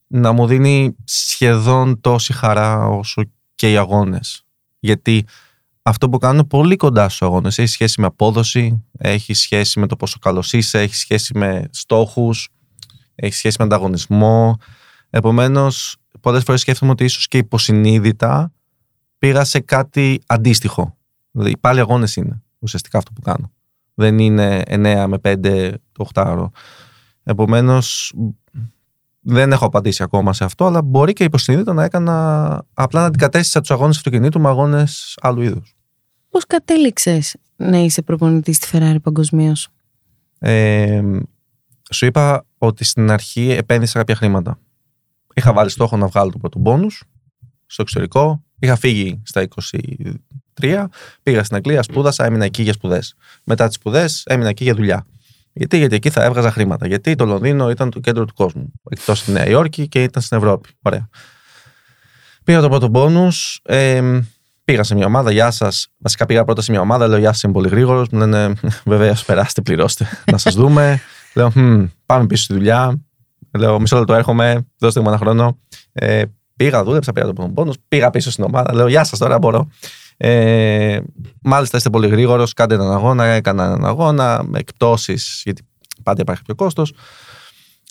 να μου δίνει σχεδόν τόση χαρά όσο και οι αγώνες. Γιατί αυτό που κάνω πολύ κοντά στους αγώνες έχει σχέση με απόδοση, έχει σχέση με το πόσο καλός είσαι, έχει σχέση με στόχους, έχει σχέση με ανταγωνισμό. Επομένως, πολλές φορές σκέφτομαι ότι ίσως και υποσυνείδητα πήγα σε κάτι αντίστοιχο. Δηλαδή, πάλι αγώνες είναι ουσιαστικά αυτό που κάνω. Δεν είναι 9 με 5 το 8 Επομένως, δεν έχω απαντήσει ακόμα σε αυτό, αλλά μπορεί και υποσυνείδητα να έκανα απλά να αντικατέστησα τους αγώνες αυτοκινήτου με αγώνες άλλου είδους. Πώς κατέληξες να είσαι προπονητής στη Ferrari παγκοσμίως, ε, Σου είπα ότι στην αρχή επένδυσα κάποια χρήματα. Είχα βάλει στόχο να βγάλω το πρώτο μπόνους στο εξωτερικό. Είχα φύγει στα 23, πήγα στην Αγγλία, σπούδασα, έμεινα εκεί για σπουδές. Μετά τις σπουδές έμεινα εκεί για δουλειά. Γιατί, γιατί εκεί θα έβγαζα χρήματα. Γιατί το Λονδίνο ήταν το κέντρο του κόσμου. Εκτός στη Νέα Υόρκη και ήταν στην Ευρώπη. Ωραία. Πήγα το πρώτο πόνου. Ε, πήγα σε μια ομάδα. Γεια σας. Βασικά πήγα πρώτα σε μια ομάδα. Λέω Γεια σας, είμαι πολύ γρήγορος. Μου λένε Βεβαίως, περάστε, πληρώστε. να σας δούμε. Λέω Πάμε πίσω στη δουλειά. Λέω Μισό λεπτό έρχομαι. Δώστε μου ένα χρόνο. Ε, πήγα, δούλεψα, πήγα το πρώτο πόνου. Πήγα πίσω στην ομάδα. Λέω Γεια σας, τώρα μπορώ. Ε, μάλιστα είστε πολύ γρήγορος, κάντε έναν αγώνα. Έκανα έναν αγώνα με εκπτώσεις, γιατί πάντα υπάρχει πιο κόστος.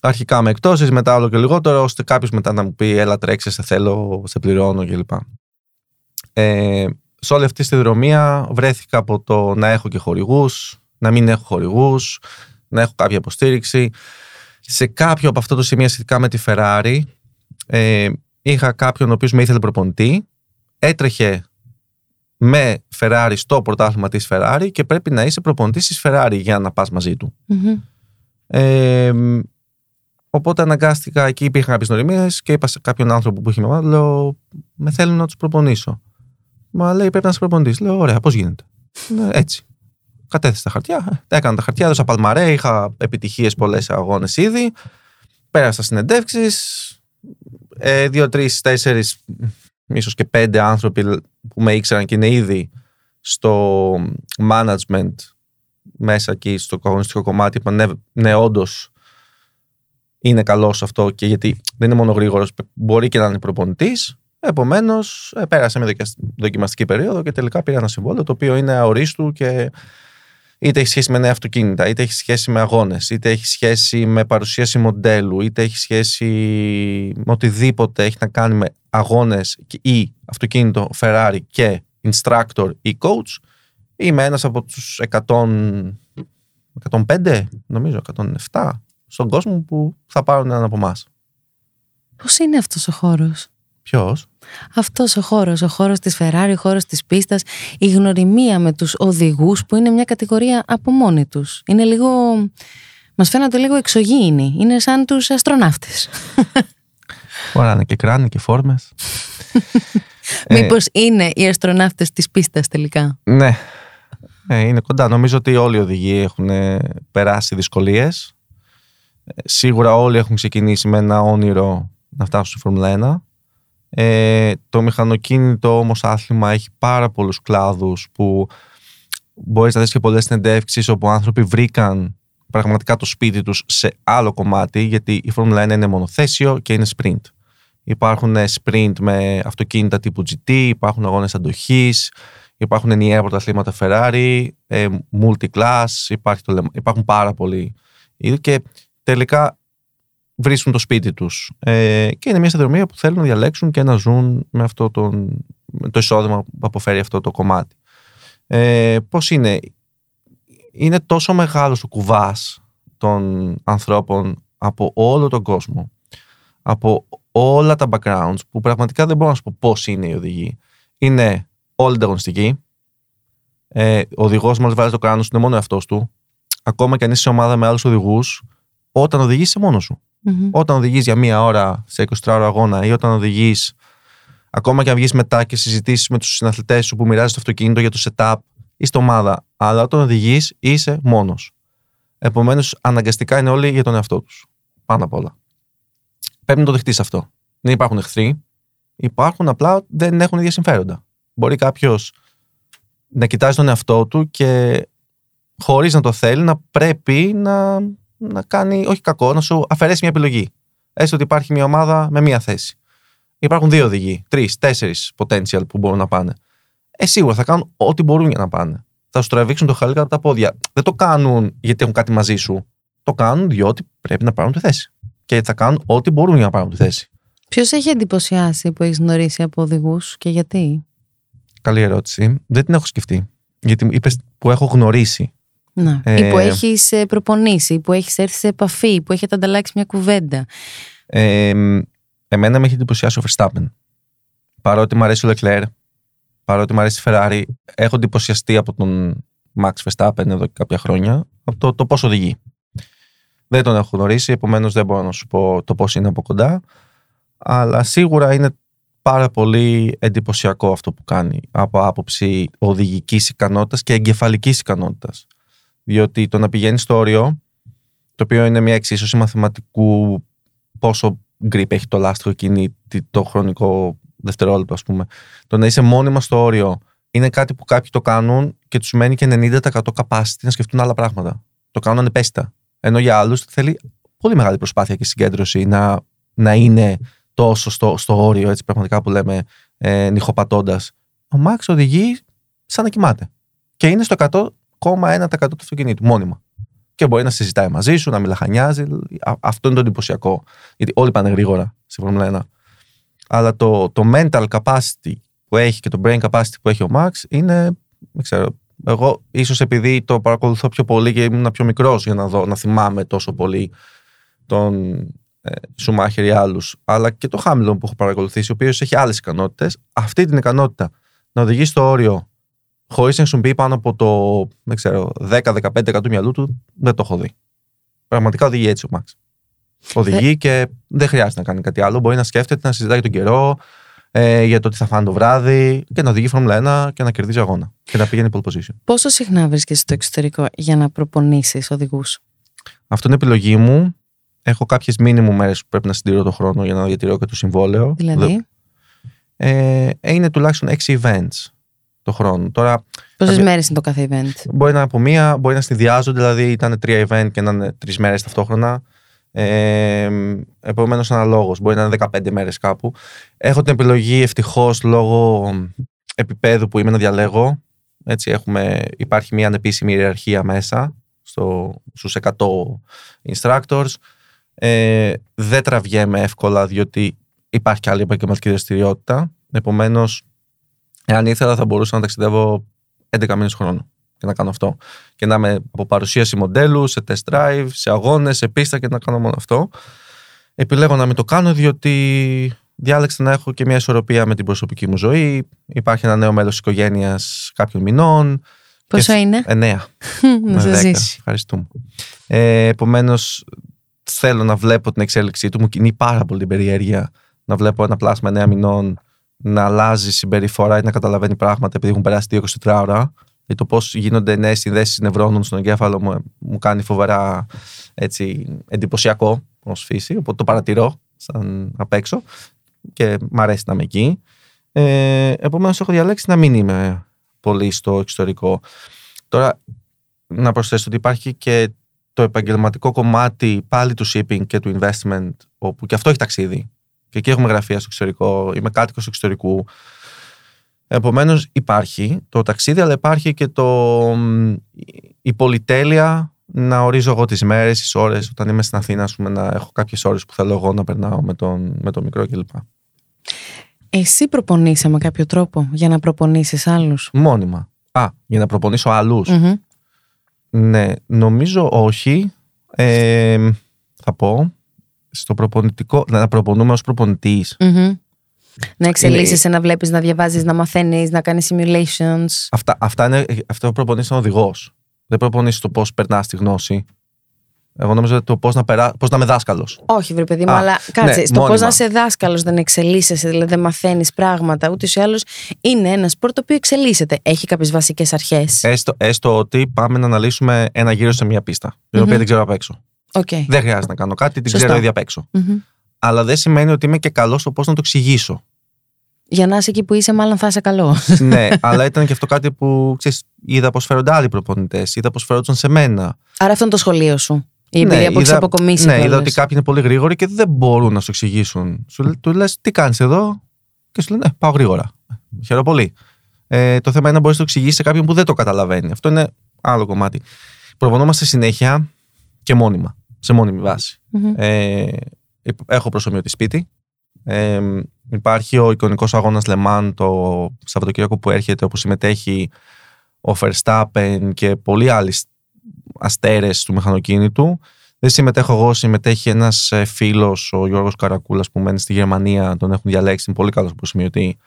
Αρχικά με εκτόσει, μετά όλο και λιγότερο, ώστε κάποιος μετά να μου πει: Έλα, τρέξε, σε θέλω, σε πληρώνω κλπ. Ε, σε όλη αυτή τη δρομία βρέθηκα από το να έχω και χορηγούς, να μην έχω χορηγούς, να έχω κάποια υποστήριξη. Σε κάποιο από αυτό το σημείο σχετικά με τη Ferrari, ε, είχα κάποιον ο οποίος με ήθελε προπονητή. Έτρεχε με Ferrari στο πρωτάθλημα της Ferrari και πρέπει να είσαι προπονητής της Ferrari για να πας μαζί του. Ε, οπότε αναγκάστηκα, εκεί υπήρχαν κάποιες νοημίες και είπα σε κάποιον άνθρωπο που είχε με λέω, με θέλουν να τους προπονήσω. Μα λέει πρέπει να σε προπονητής. Λέω, ωραία, πώς γίνεται. Ναι, έτσι. Κατέθεσα τα χαρτιά, έκανα τα χαρτιά, έδωσα παλμαρέ, είχα επιτυχίες πολλές αγώνες ήδη. Πέρασα συνεντεύξεις, ε, δύο, τρεις, τέσσερις ίσως και πέντε άνθρωποι που με ήξεραν και είναι ήδη στο management μέσα εκεί στο αγωνιστικό κομμάτι είπαν ναι, ναι όντως είναι καλός αυτό και γιατί δεν είναι μόνο γρήγορος, μπορεί και να είναι προπονητής. Επομένως, ε, πέρασε μια δοκιμαστική περίοδο και τελικά πήρα ένα συμβόλαιο το οποίο είναι αορίστου και είτε έχει σχέση με νέα αυτοκίνητα, είτε έχει σχέση με αγώνες, είτε έχει σχέση με παρουσίαση μοντέλου, είτε έχει σχέση με οτιδήποτε έχει να κάνει με αγώνες ή αυτοκίνητο Ferrari και instructor ή coach. Είμαι ένας από τους 100, 105, νομίζω 107 στον κόσμο που θα πάρουν έναν από εμάς. Πώς είναι αυτός ο χώρος; Ποιος; Αυτός ο χώρος, ο χώρος της Ferrari, ο χώρος της πίστας, η γνωριμία με τους οδηγούς που είναι μια κατηγορία από μόνοι τους. Είναι λίγο. Μας φαίνονται λίγο εξωγήινοι. Είναι σαν τους αστροναύτες. Φοράνε και κράνη και φόρμες. Μήπως είναι οι αστροναύτες της πίστας τελικά; Ναι. Ε, είναι κοντά. Νομίζω ότι όλοι οι οδηγοί έχουν περάσει δυσκολίες. Ε, σίγουρα όλοι έχουν ξεκινήσει με ένα όνειρο να φτάσουν στη Φόρμουλα 1. Ε, το μηχανοκίνητο όμως άθλημα έχει πάρα πολλούς κλάδους που μπορείς να δεις και πολλές συνεντεύξεις όπου άνθρωποι βρήκαν πραγματικά το σπίτι τους σε άλλο κομμάτι, γιατί η Φόρμουλα 1 είναι μονοθέσιο και είναι sprint. Υπάρχουν sprint με αυτοκίνητα τύπου GT, υπάρχουν αγώνες αντοχής, υπάρχουν ενιαία πρωταθλήματα Ferrari, ε, multi-class, υπάρχει το, υπάρχουν πάρα πολλοί. Και τελικά βρίσκουν το σπίτι τους. Ε, και είναι μια σταδιοδρομία που θέλουν να διαλέξουν και να ζουν με αυτό τον, το εισόδημα που αποφέρει αυτό το κομμάτι. Ε, πώς είναι, είναι τόσο μεγάλος ο κουβάς των ανθρώπων από όλο τον κόσμο, από όλα τα backgrounds που πραγματικά δεν μπορώ να σου πω πώς είναι οι οδηγοί. Είναι όλοι ανταγωνιστικοί. Ε, ο οδηγός μόλι βάζει το κράνος είναι μόνο εαυτός του. Ακόμα και αν είσαι σε ομάδα με άλλους οδηγούς, όταν οδηγείς είσαι μόνος σου. Όταν οδηγείς για μία ώρα σε 24 ώρα αγώνα ή όταν οδηγείς, ακόμα και αν βγεις μετά και συζητήσεις με τους συναθλητές σου που μοιράζεις το αυτοκίνητο για το setup, είσαι ομάδα. Αλλά όταν οδηγείς, είσαι μόνος. Επομένως, αναγκαστικά είναι όλοι για τον εαυτό τους. Πάνω απ' όλα. Πρέπει να το δεχτείς αυτό. Δεν υπάρχουν εχθροί. Υπάρχουν απλά δεν έχουν ίδια συμφέροντα. Μπορεί κάποιος να κοιτάζει τον εαυτό του και χωρίς να το θέλει να πρέπει να, να κάνει, όχι κακό, να σου αφαιρέσει μια επιλογή. Έστω ότι υπάρχει μια ομάδα με μία θέση. Υπάρχουν δύο οδηγοί, τρεις, τέσσερις potential που μπορούν να πάνε. Ε, σίγουρα θα κάνουν ό,τι μπορούν για να πάνε. Θα σου τραβήξουν το χαλί κατά τα πόδια. Δεν το κάνουν γιατί έχουν κάτι μαζί σου. Το κάνουν διότι πρέπει να πάρουν τη θέση. Και θα κάνουν ό,τι μπορούν για να πάρουν τη θέση. Ποιος έχει εντυπωσιάσει που έχεις γνωρίσει από οδηγούς και γιατί; Καλή ερώτηση. Δεν την έχω σκεφτεί. Γιατί είπες που έχω γνωρίσει. Να. Ε, ή που έχεις ε, προπονήσει, που έχεις έρθει σε επαφή, που έχετε ανταλλάξει μια κουβέντα. Ε, εμένα με έχει εντυπωσιάσει ο Verstappen. Παρότι μου αρέσει ο Leclerc, παρότι μου αρέσει η Ferrari, έχω εντυπωσιαστεί από τον Max Verstappen εδώ και κάποια χρόνια, από το, το πώς οδηγεί. Δεν τον έχω γνωρίσει, επομένως δεν μπορώ να σου πω το πώς είναι από κοντά. Αλλά σίγουρα είναι πάρα πολύ εντυπωσιακό αυτό που κάνει από άποψη οδηγικής ικανότητας και εγκεφαλικής ικανότητας. Διότι το να πηγαίνει στο όριο, το οποίο είναι μια εξίσωση μαθηματικού πόσο γκριπ έχει το λάστιχο εκείνη το χρονικό δευτερόλεπτο ας πούμε. Το να είσαι μόνιμα στο όριο είναι κάτι που κάποιοι το κάνουν και τους μένει και 90% capacity να σκεφτούν άλλα πράγματα. Το κάνουν ανεπαίσθητα. Ενώ για άλλους θέλει πολύ μεγάλη προσπάθεια και συγκέντρωση να, να είναι τόσο στο, στο όριο, έτσι πραγματικά που λέμε, ε, νυχοπατώντας. Ο Μάξ οδηγεί σαν να κοιμάται. Και είναι στο 100,1% του αυτοκινήτου, μόνιμα. Και μπορεί να συζητάει μαζί σου, να μιλαχανιάζει. Αυτό είναι το εντυπωσιακό. Γιατί όλοι πάνε γρήγορα στη Φόρμουλα 1. Αλλά το, το mental capacity που έχει και το brain capacity που έχει ο Max είναι, δεν ξέρω, εγώ ίσως επειδή το παρακολουθώ πιο πολύ και ήμουν πιο μικρός για να, δω, να θυμάμαι τόσο πολύ τον Σουμάχερ ή άλλους, αλλά και το Χάμιλον που έχω παρακολουθήσει, ο οποίος έχει άλλες ικανότητες. Αυτή την ικανότητα να οδηγεί στο όριο χωρίς να χρησιμοποιεί πάνω από το 10-15% του μυαλού του, δεν το έχω δει. Πραγματικά οδηγεί έτσι ο Μάξ. Οδηγεί ε. και δεν χρειάζεται να κάνει κάτι άλλο. Μπορεί να σκέφτεται, να συζητάει τον καιρό, ε, για το τι θα φάνε το βράδυ και να οδηγεί Φόρμουλα 1 και να κερδίζει αγώνα και να πηγαίνει pole position. Πόσο συχνά βρίσκεσαι στο εξωτερικό για να προπονήσεις οδηγούς, Αυτό είναι επιλογή μου έχω κάποιες μήνυμου μέρες που πρέπει να συντηρώ το χρόνο για να διατηρώ και το συμβόλαιο. Δηλαδή; Ε, είναι τουλάχιστον 6 events το χρόνο. Τώρα, Πόσες μέρες είναι το κάθε event; Μπορεί να είναι από μία, μπορεί να συνδυάζονται, δηλαδή ήταν τρία event και να είναι τρεις μέρες ταυτόχρονα. Ε, Επομένως, αναλόγως. Μπορεί να είναι 15 μέρες κάπου. Έχω την επιλογή ευτυχώς λόγω επίπεδου που είμαι να διαλέγω. Έτσι, έχουμε, υπάρχει μια ανεπίσημη ιεραρχία μέσα στο, στους 100 instructors. Ε, δεν τραβιέμαι εύκολα διότι υπάρχει και άλλη επαγγελματική δραστηριότητα. Επομένως, εάν ήθελα, θα μπορούσα να ταξιδεύω 11 μήνες χρόνο και να κάνω αυτό. Και να είμαι από παρουσίαση μοντέλου, σε test drive, σε αγώνες, σε πίστα και να κάνω μόνο αυτό. Επιλέγω να μην το κάνω διότι διάλεξα να έχω και μια ισορροπία με την προσωπική μου ζωή. Υπάρχει ένα νέο μέλος της οικογένειας κάποιων μηνών. Πόσο είναι; Εννέα. να σα ζήσει. Ευχαριστούμε. Ε, Επομένως, θέλω να βλέπω την εξέλιξή του. Μου κινεί πάρα πολύ την περιέργεια να βλέπω ένα πλάσμα 9 μηνών να αλλάζει συμπεριφορά ή να καταλαβαίνει πράγματα επειδή έχουν περάσει 24 ώρα. Και το πώς γίνονται νέες συνδέσει νευρώνων στον εγκέφαλο μου, μου κάνει φοβερά έτσι, εντυπωσιακό ως φύση. Οπότε το παρατηρώ σαν απ' έξω και μ' αρέσει να είμαι εκεί. Ε, Επομένως, έχω διαλέξει να μην είμαι πολύ στο εξωτερικό. Τώρα, να προσθέσω ότι υπάρχει και το επαγγελματικό κομμάτι πάλι του shipping και του investment, όπου και αυτό έχει ταξίδι. Και εκεί έχουμε γραφεία στο εξωτερικό, είμαι κάτοικος του εξωτερικού. Επομένως, υπάρχει το ταξίδι, αλλά υπάρχει και το, η πολυτέλεια να ορίζω εγώ τις μέρες, τις ώρες, όταν είμαι στην Αθήνα, πούμε, να έχω κάποιες ώρες που θέλω εγώ να περνάω με τον, με τον μικρό κλπ. Εσύ προπονείσαι με κάποιο τρόπο για να προπονήσεις άλλους; Μόνιμα. Α, για να προπονήσω άλλους. Ναι, νομίζω όχι. Ε, θα πω. Στο προπονητικό, να προπονούμε ως προπονητής. Να εξελίσσεσαι, να βλέπεις, να διαβάζεις, να μαθαίνεις, να κάνεις simulations. Αυτά, αυτά είναι, αυτό προπονείς σαν οδηγός. Δεν προπονείς το πώς περνάς τη γνώση. Εγώ νομίζω το πώς να, περά... πώς να είμαι δάσκαλος. Όχι, βρε παιδί μου, αλλά κάτσε. Ναι, το πώς να είσαι δάσκαλος δεν εξελίσσεσαι, δηλαδή δεν μαθαίνεις πράγματα. Ούτε ή άλλως είναι ένα σπορ το οποίο εξελίσσεται. Έχει κάποιες βασικές αρχές. Έστω, έστω ότι πάμε να αναλύσουμε ένα γύρο σε μια πίστα, την οποία δεν ξέρω απ' έξω. Okay. Δεν χρειάζεται να κάνω κάτι, την ξέρω ήδη απ' εξω Αλλά δεν σημαίνει ότι είμαι και καλός στο πώς να το εξηγήσω. Για να είσαι εκεί που είσαι, μάλλον θα είσαι καλό. ναι, αλλά ήταν και αυτό κάτι που ξέρεις, είδα πώ φέρονται άλλοι προπονητές, είδα πώ φέρονταν σε μένα. Άρα αυτό είναι το σχολείο σου. Η εμπειρία ναι, που έχεις αποκομίσει. Ναι, είδα ότι κάποιοι είναι πολύ γρήγοροι και δεν μπορούν να σου εξηγήσουν. Σου του λες, τι κάνεις εδώ, και σου λένε, ναι, πάω γρήγορα. Χαίρομαι πολύ. Ε, το θέμα είναι να μπορείς να το εξηγήσεις σε κάποιον που δεν το καταλαβαίνει. Αυτό είναι άλλο κομμάτι. Προπονόμαστε συνέχεια και μόνιμα, σε μόνιμη Ε, έχω προσωμιωτή σπίτι. Ε, υπάρχει ο εικονικός αγώνας Λεμάν το Σαββατοκύριακο που έρχεται, όπου συμμετέχει ο Verstappen και πολλοί άλλοι αστέρες του μηχανοκίνητου. Δεν συμμετέχω εγώ, συμμετέχει ένας ε, φίλος, ο Γιώργος Καρακούλας, που μένει στη Γερμανία. Τον έχουν διαλέξει, είναι πολύ καλός προσημειωτή.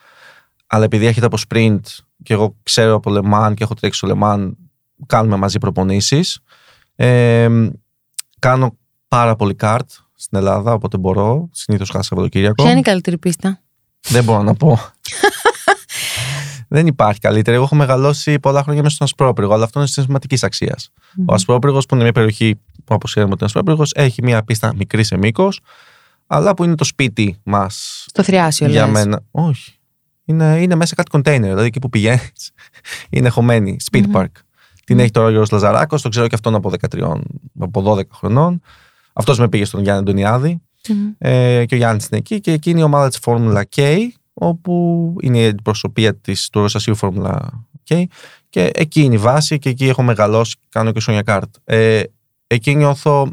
Αλλά επειδή έρχεται από sprint και εγώ ξέρω από Λεμάν και έχω τρέξει στο Λεμάν, κάνουμε μαζί προπονήσεις. Ε, κάνω πάρα πολύ καρτ στην Ελλάδα, όποτε μπορώ. Συνήθως χάσα Σαββατοκύριακο. Ποια είναι η καλύτερη πίστα; Δεν μπορώ να πω. δεν υπάρχει καλύτερη. Εγώ έχω μεγαλώσει πολλά χρόνια μέσα στον Ασπρόπυργο, αλλά αυτό είναι σημαντική αξίας. Mm. Ο Ασπρόπυργος, που είναι μια περιοχή που αποσύρουμε τον Ασπρόπυργος, έχει μια πίστα μικρή σε μήκος, αλλά που είναι το σπίτι μας. Στο θριάσιο, Για λες. μένα. Όχι. Είναι, είναι μέσα κάτι κοντέινερ. Δηλαδή εκεί που πηγαίνεις, είναι χωμένη. Speed mm-hmm. Park. Την έχει τώρα ο Γιώργος Λαζαράκος, το ξέρω και αυτόν από 13, από 12 χρονών. Αυτός με πήγε στον Γιάννη Αντωνιάδη. Mm-hmm. Ε, και ο Γιάννης είναι εκεί. Και εκείνη η ομάδα της Formula K, όπου είναι η αντιπροσωπεία της, του Ρωσασίου Φόρμουλα K και εκεί είναι η βάση και εκεί έχω μεγαλώσει κάνω και σόνια κάρτ. Ε, εκεί νιώθω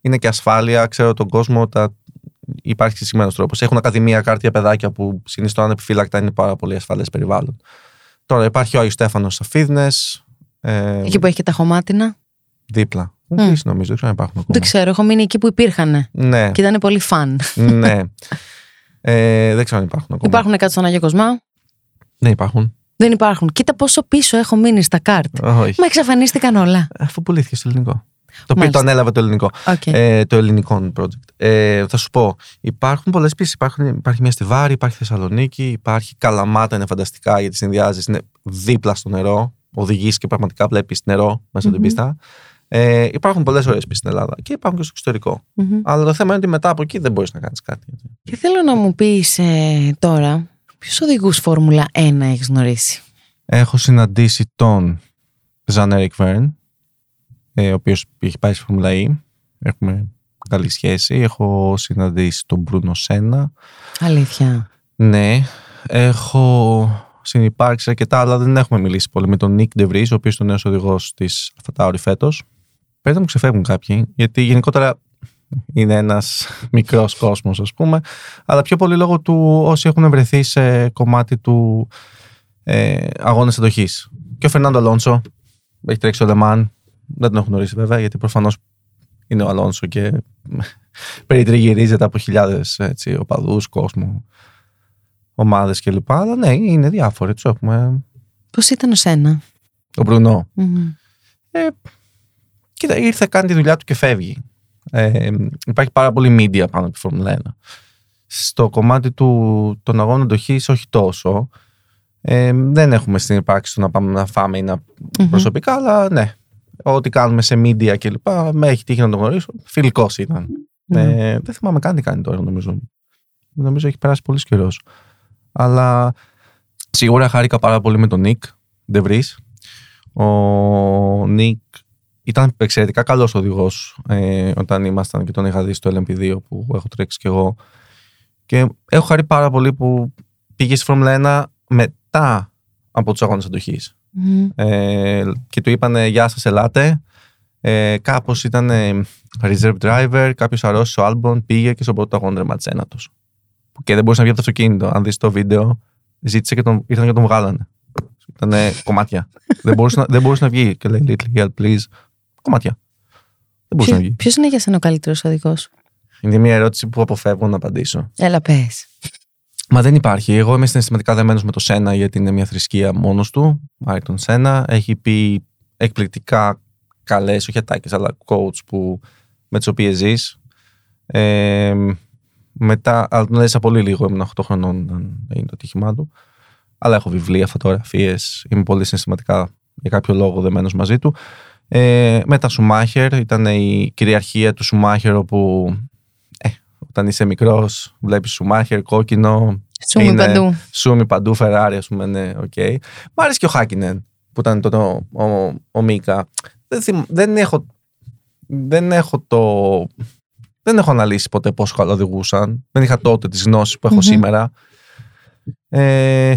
είναι και ασφάλεια, ξέρω τον κόσμο, τα, υπάρχει συγκεκριμένο τρόπος. Έχουν ακαδημία κάρτ για παιδάκια που συνιστώ ανεπιφύλακτα είναι πάρα πολύ ασφαλές περιβάλλον. Τώρα υπάρχει ο Άγιος Στέφανος Αφίδνε. Ε, εκεί που έχει και τα χωμάτινα. Δίπλα. Mm. νομίζω, δεν ξέρω αν υπάρχουν ακόμα. Δεν ξέρω, έχω μείνει εκεί που υπήρχαν. Ναι. Και ήταν πολύ φαν. ναι. Ε, δεν ξέρω αν υπάρχουν ακόμα. Υπάρχουν κάτι στον Άγιο Κοσμά. Ναι, υπάρχουν. Δεν υπάρχουν. Κοίτα πόσο πίσω έχω μείνει στα κάρτ. Όχι. Μα εξαφανίστηκαν όλα. Αφού πουλήθηκε στο ελληνικό. Το οποίο το ανέλαβε το ελληνικό. Okay. Ε, το ελληνικό project. Ε, θα σου πω, υπάρχουν πολλές πίσει. Υπάρχει μια στη Βάρη, υπάρχει Θεσσαλονίκη, υπάρχει Καλαμάτα, είναι φανταστικά γιατί συνδυάζεις. Είναι δίπλα στο νερό. Οδηγείς και πραγματικά βλέπεις νερό μέσα mm-hmm. την πίστα. Ε, υπάρχουν πολλές ωραίες πίσει στην Ελλάδα και υπάρχουν και στο εξωτερικο Αλλά το θέμα είναι ότι μετά από εκεί δεν μπορείς να κάνεις κάτι. Και θέλω να μου πεις ε, τώρα, ποιους οδηγούς Φόρμουλα 1 έχεις γνωρίσει; Έχω συναντήσει τον Ζαν Βέρν, ε, ο οποίος έχει πάει στη Φόρμουλα E. Έχουμε καλή σχέση. Έχω συναντήσει τον Μπρούνο Σένα. Αλήθεια. Ναι. Έχω συνεπάρξει αρκετά, αλλά δεν έχουμε μιλήσει πολύ με τον Νίκ Ντεβρή, ο οποίος είναι ο νέος οδηγός της Αφατάουρη φέτος. Πρέπει να μου ξεφεύγουν κάποιοι, γιατί γενικότερα είναι ένας μικρός κόσμος, ας πούμε, αλλά πιο πολύ λόγω του όσοι έχουν βρεθεί σε κομμάτι του ε, αγώνα εντοχής. Και ο Φερνάντο Αλόνσο έχει τρέξει ο Λεμάν. Δεν τον έχω γνωρίσει βέβαια, γιατί προφανώς είναι ο Αλόνσο και περιτριγυρίζεται από χιλιάδες οπαδούς, κόσμο, ομάδες κλπ. Αλλά ναι, είναι διάφοροι. Του έχουμε. Πώς ήταν ο Σένα, Ο Μπρουνό. Mm-hmm. Ε, Κοίτα, ήρθε, κάνει τη δουλειά του και φεύγει. Ε, υπάρχει πάρα πολύ media πάνω από τη Φόρμουλα 1. Στο κομμάτι του, των αγώνων εντοχής, όχι τόσο. Ε, δεν έχουμε στην υπάρξη του να πάμε να φάμε ή να mm-hmm. προσωπικά, αλλά ναι. Ό,τι κάνουμε σε media κλπ. Με έχει τύχει να τον γνωρίσω. Φιλικός ήταν. Mm-hmm. Ε, δεν θυμάμαι καν τι κάνει τώρα, νομίζω. Νομίζω έχει περάσει πολύ καιρός. Αλλά σίγουρα χάρηκα πάρα πολύ με τον Νικ Ντεβρή, ο Ο Νίκ ήταν εξαιρετικά καλός οδηγός ε, όταν ήμασταν και τον είχα δει στο LMP2 που έχω τρέξει κι εγώ. Και έχω χαρεί πάρα πολύ που πήγε στη Φόρμουλα 1 μετά από τους αγώνες αντοχής. Ε, και του είπανε Γεια σας, ελάτε. Ε, Κάπως ήταν ε, reserve driver, κάποιος αρρώστησε ο Άλμπον, πήγε και στον πρώτο αγώνα τερματισε ένατος. Και δεν μπορούσε να βγει από το αυτοκίνητο. Αν δεις το βίντεο, ζήτησε και τον, ήρθαν και τον βγάλανε. Ήταν κομμάτια. δεν, μπορούσε να, δεν μπορούσε να βγει. Και λέει, Little girl, please. Κομμάτια. Δεν μπορούσε να βγει. Ποιος είναι για σένα ο καλύτερος οδηγός, Είναι μια ερώτηση που αποφεύγω να απαντήσω. Έλα, πες. Μα δεν υπάρχει. Εγώ είμαι συναισθηματικά δεμένος με το Σένα γιατί είναι μια θρησκεία μόνος του. Άιρτον Σένα. Έχει πει εκπληκτικά καλές, όχι ατάκε, αλλά coach που, με τις οποίες ζεις. Ε, μετά, αλλά τον έζησα πολύ λίγο, ήμουν 8 χρονών, είναι το τύχημά του. Αλλά έχω βιβλία, φωτογραφίες, είμαι πολύ συναισθηματικά για κάποιο λόγο δεμένος μαζί του. Ε, μετά Σουμάχερ, ήταν η κυριαρχία του Σουμάχερ όπου ε, όταν είσαι μικρός, βλέπεις Σουμάχερ, κόκκινο. Σούμι παντού. Σούμι παντού, Φεράρι, ας πούμε, ναι, OK. Okay. Μ' άρεσε και ο Χάκινεν που ήταν το, το, ο, ο, Μίκα. Δεν, δεν, έχω, δεν έχω το. Δεν έχω αναλύσει ποτέ πόσο καλά οδηγούσαν. Δεν είχα τότε τις γνώσεις που έχω σήμερα. Ε,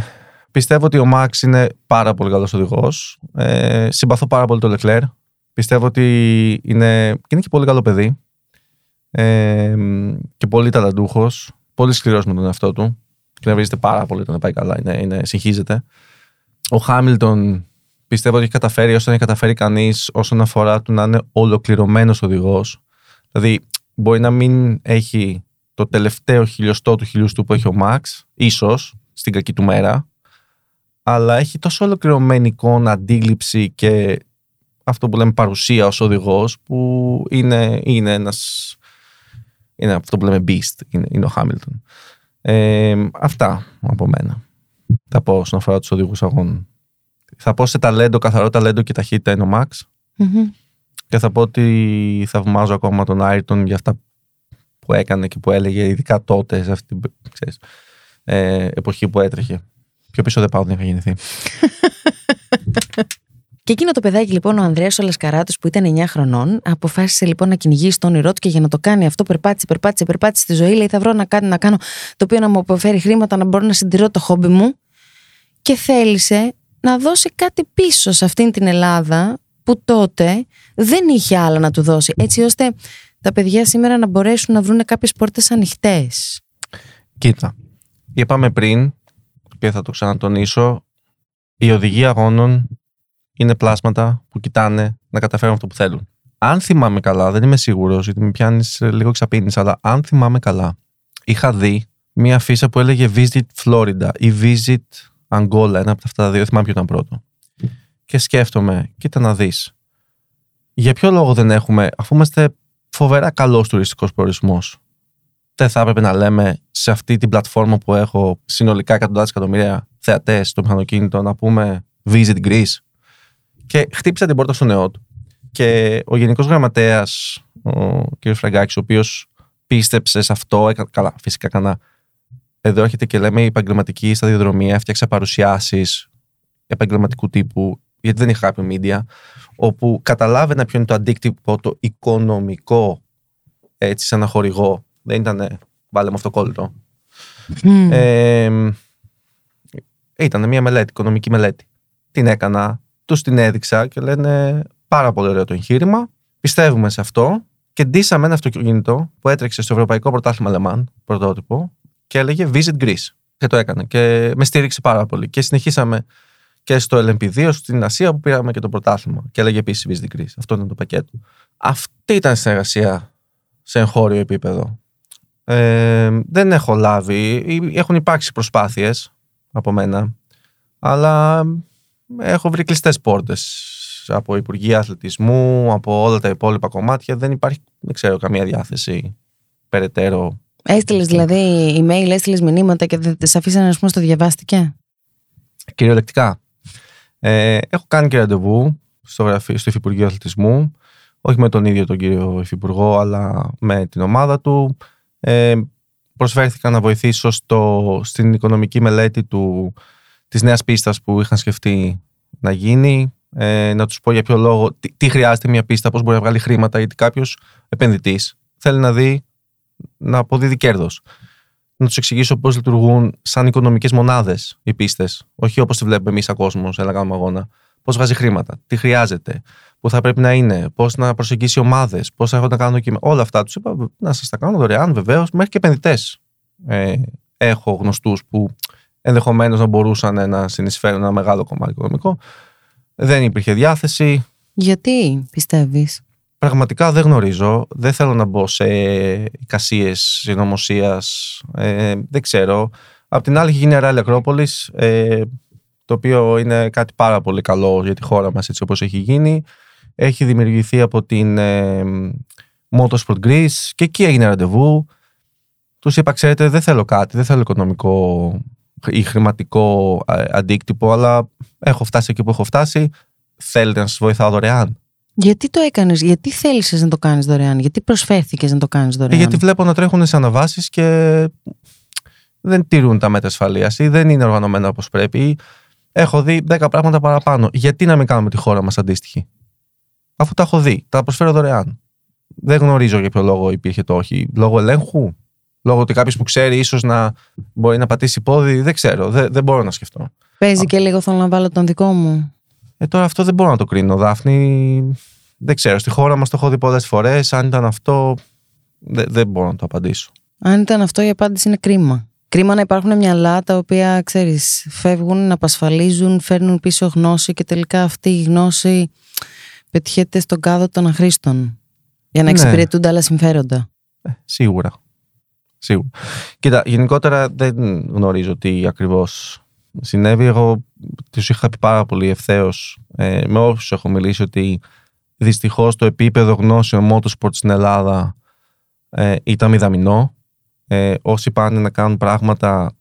πιστεύω ότι ο Μάξ είναι πάρα πολύ καλός οδηγός. Ε, συμπαθώ πάρα πολύ τον Λεκλέρ. Πιστεύω ότι είναι, είναι και πολύ καλό παιδί. Ε, και πολύ ταλαντούχος. Πολύ σκληρός με τον εαυτό του. Και να βρίσκεται πάρα πολύ όταν πάει καλά. Είναι, είναι, συγχύζεται. Ο Χάμιλτον πιστεύω ότι έχει καταφέρει όσο έχει καταφέρει κανείς όσον αφορά του να είναι ολοκληρωμένος οδηγός. Δηλαδή, μπορεί να μην έχει το τελευταίο χιλιοστό του χιλιοστού που έχει ο Μαξ, ίσως στην κακή του μέρα, αλλά έχει τόσο ολοκληρωμένη εικόνα, αντίληψη και αυτό που λέμε παρουσία ως οδηγός που είναι, είναι ένας είναι αυτό που λέμε beast, είναι, είναι ο Χάμιλτον. Ε, αυτά από μένα. Θα πω όσον αφορά τους οδηγούς αγώνων. Θα πω σε ταλέντο, καθαρό ταλέντο και ταχύτητα είναι ο Max. Και θα πω ότι θαυμάζω ακόμα τον Άιρτον για αυτά που έκανε και που έλεγε, ειδικά τότε, σε αυτή την ξέρεις, ε, εποχή που έτρεχε. Πιο πίσω δεν πάω, δεν είχα γεννηθεί. Και εκείνο το παιδάκι λοιπόν, ο Ανδρέας ο Λασκαράτος, που ήταν 9 χρονών, αποφάσισε λοιπόν να κυνηγήσει τον όνειρό του και για να το κάνει αυτό, περπάτησε, περπάτησε, περπάτησε στη ζωή. Λέει: Θα βρω να, κάνω, να κάνω το οποίο να μου αποφέρει χρήματα, να μπορώ να συντηρώ το χόμπι μου. Και θέλησε να δώσει κάτι πίσω σε αυτήν την Ελλάδα που τότε δεν είχε άλλα να του δώσει. Έτσι ώστε τα παιδιά σήμερα να μπορέσουν να βρουν κάποιες πόρτες ανοιχτές. Κοίτα. Είπαμε πριν, και θα το ξανατονίσω, η οδηγία αγώνων είναι πλάσματα που κοιτάνε να καταφέρουν αυτό που θέλουν. Αν θυμάμαι καλά, δεν είμαι σίγουρος, γιατί με πιάνεις λίγο εξαπίνη, αλλά αν θυμάμαι καλά, είχα δει μία φύσα που έλεγε Visit Florida ή Visit Angola, ένα από αυτά τα δύο, θυμάμαι ποιο ήταν πρώτο. Και σκέφτομαι, κοίτα να δεις. Για ποιο λόγο δεν έχουμε, αφού είμαστε φοβερά καλός τουριστικός προορισμός, δεν θα έπρεπε να λέμε σε αυτή την πλατφόρμα που έχω συνολικά εκατοντάδες εκατομμύρια θεατές στο μηχανοκίνητο να πούμε Visit Greece. Και χτύπησα την πόρτα στο νεό του. Και ο Γενικός Γραμματέας, ο κ. Φραγκάκης, ο οποίος πίστεψε σε αυτό, καλά, φυσικά κανένα. Εδώ έρχεται και λέμε η επαγγελματική σταδιοδρομία, έφτιαξε παρουσιάσεις επαγγελματικού τύπου, γιατί δεν είχα κάποιο media, όπου καταλάβαινα ποιο είναι το αντίκτυπο το οικονομικό έτσι σε ένα χορηγό. Δεν ήταν βάλε με αυτοκόλλητο. Mm. Ε, ήταν μια μελέτη, οικονομική μελέτη. Την έκανα, τους την έδειξα και λένε πάρα πολύ ωραίο το εγχείρημα. Πιστεύουμε σε αυτό και ντύσαμε ένα αυτοκίνητο που έτρεξε στο Ευρωπαϊκό Πρωτάθλημα Λεμάν, πρωτότυπο, και έλεγε Visit Greece. Και το έκανε. Και με στήριξε πάρα πολύ. Και συνεχίσαμε και στο LMP2 στην Ασία που πήραμε και το πρωτάθλημα. Και έλεγε επίσης Visit Greece. Αυτό ήταν το πακέτο. Αυτή ήταν η συνεργασία σε εγχώριο επίπεδο. Ε, δεν έχω λάβει, έχουν υπάρξει προσπάθειες από μένα, αλλά έχω βρει κλειστές πόρτες από Υπουργεία Αθλητισμού, από όλα τα υπόλοιπα κομμάτια. Δεν υπάρχει, δεν ξέρω, καμία διάθεση περαιτέρω. Έστειλες δηλαδή email, έστειλες μηνύματα και δεν σε αφήσανε να στο διαβάστηκε; Κυριολεκτικά. Ε, έχω κάνει και ραντεβού στο, γραφείο, στο Υφυπουργείο Αθλητισμού. Όχι με τον ίδιο τον κύριο Υφυπουργό, αλλά με την ομάδα του. Ε, προσφέρθηκα να βοηθήσω στο, στην οικονομική μελέτη του Της νέας πίστας που είχαν σκεφτεί να γίνει. ε, να τους πω για ποιο λόγο, τι, τι χρειάζεται μια πίστα, πώς μπορεί να βγάλει χρήματα, γιατί κάποιος επενδυτής θέλει να δει να αποδίδει κέρδος. Να τους εξηγήσω πώς λειτουργούν σαν οικονομικές μονάδες οι πίστες. Όχι όπως τη βλέπουμε εμείς σαν κόσμος, ένα κάνουμε αγώνα. Πώς βγάζει χρήματα, τι χρειάζεται, πού θα πρέπει να είναι, πώς να προσεγγίσει ομάδες, πώς θα έχω να κάνω δοκιμέ. Όλα αυτά τους είπα να σας τα κάνω δωρεάν βεβαίως, μέχρι και επενδυτές. Ε, έχω γνωστούς που ενδεχομένως να μπορούσαν να συνεισφέρουν ένα μεγάλο κομμάτι οικονομικό. Δεν υπήρχε διάθεση. Γιατί πιστεύεις; Πραγματικά δεν γνωρίζω. Δεν θέλω να μπω σε εικασίες συνωμοσίας. Ε, δεν ξέρω. Απ' την άλλη, έχει γίνει Ράλη Ακρόπολη, ε, το οποίο είναι κάτι πάρα πολύ καλό για τη χώρα μας έτσι όπως έχει γίνει. Έχει δημιουργηθεί από την ε, Motorsport Greece και εκεί έγινε ραντεβού. Τους είπα, ξέρετε, δεν θέλω κάτι, δεν θέλω οικονομικό ή χρηματικό ε, αντίκτυπο, αλλά έχω φτάσει εκεί που έχω φτάσει. Θέλετε να σας βοηθάω δωρεάν; Γιατί το έκανες, γιατί θέλησες να το κάνεις δωρεάν, γιατί προσφέρθηκες να το κάνεις δωρεάν; Ε, γιατί βλέπω να τρέχουν σε αναβάσεις και δεν τηρούν τα μέτρα ασφαλείας ή δεν είναι οργανωμένα όπως πρέπει. Έχω δει 10 πράγματα παραπάνω. Γιατί να μην κάνουμε τη χώρα μας αντίστοιχη; Αφού τα έχω δει, τα προσφέρω δωρεάν. Δεν γνωρίζω για ποιο λόγο υπήρχε το όχι. Λόγω ελέγχου, λόγω ότι κάποιος που ξέρει ίσως να μπορεί να πατήσει πόδι, δεν ξέρω. Δεν, δεν μπορώ να σκεφτώ. Παίζει και λίγο θέλω να βάλω τον δικό μου. Ε, τώρα αυτό δεν μπορώ να το κρίνω, Δάφνη. Δεν ξέρω. Στη χώρα μας το έχω δει πολλές φορές. Αν ήταν αυτό, δεν, δεν μπορώ να το απαντήσω. Αν ήταν αυτό, η απάντηση είναι κρίμα. Κρίμα να υπάρχουν μυαλά τα οποία, ξέρεις, φεύγουν, να απασφαλίζουν, φέρνουν πίσω γνώση και τελικά αυτή η γνώση πετιέται στον κάδο των αχρήστων για να Ναι. εξυπηρετούνται άλλα συμφέροντα. Ε, σίγουρα. Σίγουρα. Κοίτα, γενικότερα δεν γνωρίζω τι ακριβώς συνέβη. Εγώ τους είχα πει πάρα πολύ ευθέως ε, με όσους έχω μιλήσει ότι δυστυχώς το επίπεδο γνώσεων motorsport στην Ελλάδα ε, ήταν μηδαμινό. Ε, όσοι πάνε να κάνουν πράγματα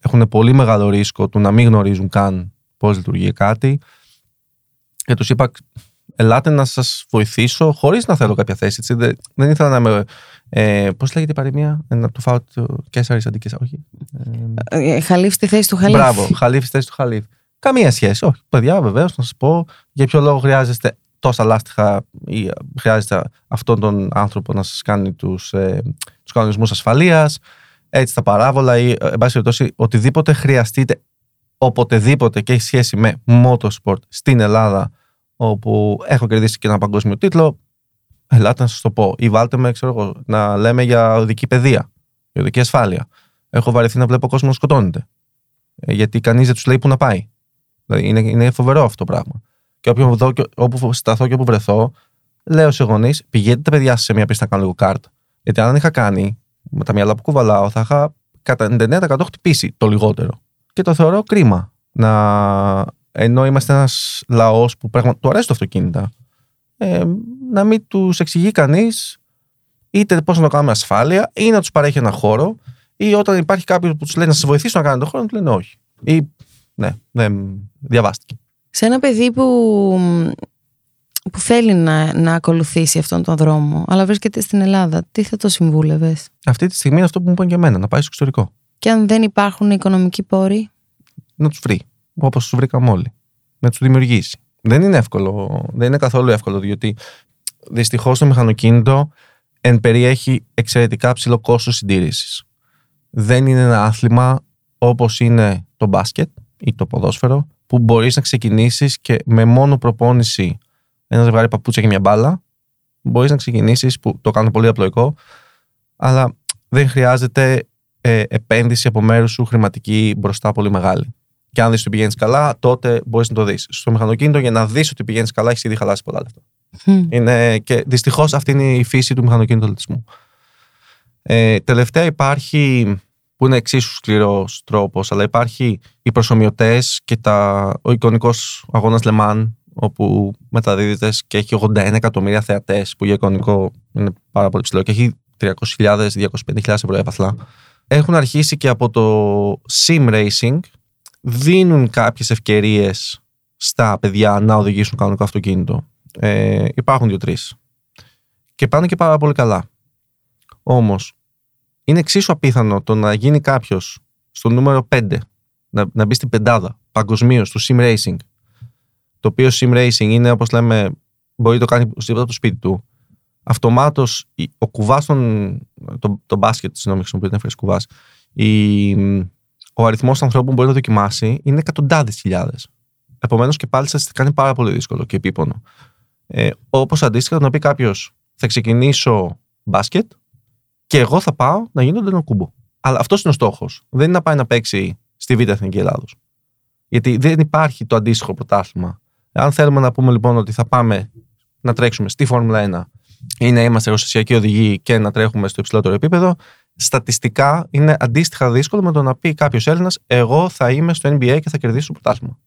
έχουν πολύ μεγάλο ρίσκο του να μην γνωρίζουν καν πώς λειτουργεί κάτι. Και τους είπα, ελάτε να σας βοηθήσω χωρίς να θέλω κάποια θέση. Έτσι. Δεν, δεν ήθελα να είμαι. Ε, Πώς λέγεται η παροιμία, ε, να του φάω το Κέσσαρη αντί Κέσσαρη. Όχι. Ε, Ε, Χαλίφ στη θέση του Χαλίφ. Μπράβο, Χαλίφ στη θέση του Χαλίφ. Καμία σχέση. Όχι, παιδιά, βεβαίως, να σας πω για ποιο λόγο χρειάζεστε τόσα λάστιχα ή χρειάζεται αυτόν τον άνθρωπο να σας κάνει τους ε, τους κανονισμούς ασφαλείας, έτσι τα παράβολα ή, ε, εν πάση περιπτώσει, οτιδήποτε χρειαστείτε οποτεδήποτε και έχει σχέση με motorsport στην Ελλάδα, όπου έχω κερδίσει και ένα παγκόσμιο τίτλο, ελάτε να σας το πω. Ή βάλτε με, ξέρω εγώ, να λέμε για οδική παιδεία, για οδική ασφάλεια. Έχω βαρεθεί να βλέπω κόσμο να σκοτώνεται. Ε, γιατί κανείς δεν τους λέει που να πάει. Δηλαδή είναι, είναι φοβερό αυτό το πράγμα. Και όπου, δω, και όπου σταθώ και όπου βρεθώ, λέω σε γονείς, πηγαίνετε τα παιδιά σας σε μια πίστα να κάνουν λίγο κάρτ. Γιατί αν δεν είχα κάνει, με τα μυαλά που κουβαλάω, θα είχα κατά 99% χτυπήσει το λιγότερο. Και το θεωρώ κρίμα. Να, ενώ είμαστε ένας λαός που πράγματι του αρέσει το αυτοκίνητα, ε, να μην τους εξηγεί κανείς είτε πώς να το κάνουμε ασφάλεια, ή να τους παρέχει ένα χώρο, ή όταν υπάρχει κάποιος που τους λέει να σας βοηθήσω να κάνετε το χώρο, να τους λένε όχι. Ή ναι, δεν διαβάστηκε. Σε ένα παιδί που, που θέλει να, να ακολουθήσει αυτόν τον δρόμο, αλλά βρίσκεται στην Ελλάδα, τι θα το συμβούλευες; Αυτή τη στιγμή είναι αυτό που μου είπαν και εμένα, να πάει στο εξωτερικό. Και αν δεν υπάρχουν οικονομικοί πόροι, Να τους βρει. Όπως τους βρήκαμε όλοι. Να τους δημιουργήσει. Δεν είναι εύκολο. Δεν είναι καθόλου εύκολο, διότι δυστυχώς το μηχανοκίνητο εν περιέχει εξαιρετικά ψηλό κόστος συντήρησης. Δεν είναι ένα άθλημα όπως είναι το μπάσκετ ή το ποδόσφαιρο, που μπορείς να ξεκινήσεις και με μόνο προπόνηση ένα ζευγάρι παπούτσια και μια μπάλα, μπορείς να ξεκινήσεις, που το κάνω πολύ απλοϊκό, αλλά δεν χρειάζεται ε, επένδυση από μέρους σου χρηματική μπροστά πολύ μεγάλη. Και αν δεις ότι πηγαίνεις καλά, τότε μπορείς να το δεις. Στο μηχανοκίνητο, για να δεις ότι πηγαίνεις καλά, έχεις ήδη χαλάσει πολλά λεφτά. Μμ. Είναι, και δυστυχώς αυτή είναι η φύση του μηχανοκίνητου αθλητισμού. Ε, τελευταία υπάρχει, που είναι εξίσου σκληρός τρόπος, αλλά υπάρχει οι προσωμιωτές και τα, ο εικονικός αγώνας Λεμάν, όπου μεταδίδεται και έχει 81 εκατομμύρια θεατές, που για εικονικό είναι πάρα πολύ ψηλό και έχει 300.000, 250.000 ευρώ έπαθλα. Έχουν αρχίσει και από το sim racing, δίνουν κάποιες ευκαιρίες στα παιδιά να οδηγήσουν κανονικό αυτοκίνητο. Ε, υπάρχουν δύο-τρεις. Και πάνε και πάρα πολύ καλά. Όμως, είναι εξίσου απίθανο το να γίνει κάποιος στο νούμερο 5, να, να μπει στην πεντάδα παγκοσμίως του sim racing, το το οποίο sim racing είναι όπως λέμε, μπορεί να το κάνει από το σπίτι του. Αυτομάτως ο κουβάς των. Το, το μπάσκετ, συγγνώμη, χρησιμοποιείται να φέρει κουβάς. Ο αριθμός ανθρώπων που μπορεί να δοκιμάσει είναι εκατοντάδες χιλιάδες. Επομένως και πάλι στατιστικά είναι πάρα πολύ δύσκολο και επίπονο. Ε, Όπως αντίστοιχα να πει κάποιος, θα ξεκινήσω μπάσκετ και εγώ θα πάω να γίνω ντενοκούμπο. Αλλά αυτός είναι ο στόχος. Δεν είναι να πάει να παίξει στη Β' Εθνική Ελλάδος. Γιατί δεν υπάρχει το αντίστοιχο πρωτάθλημα. Αν θέλουμε να πούμε λοιπόν ότι θα πάμε να τρέξουμε στη Φόρμουλα 1 ή να είμαστε εργοστασιακοί οδηγοί και να τρέχουμε στο υψηλότερο επίπεδο, στατιστικά είναι αντίστοιχα δύσκολο με το να πει κάποιος Έλληνας: Εγώ θα είμαι στο NBA και θα κερδίσω το πρωτάθλημα.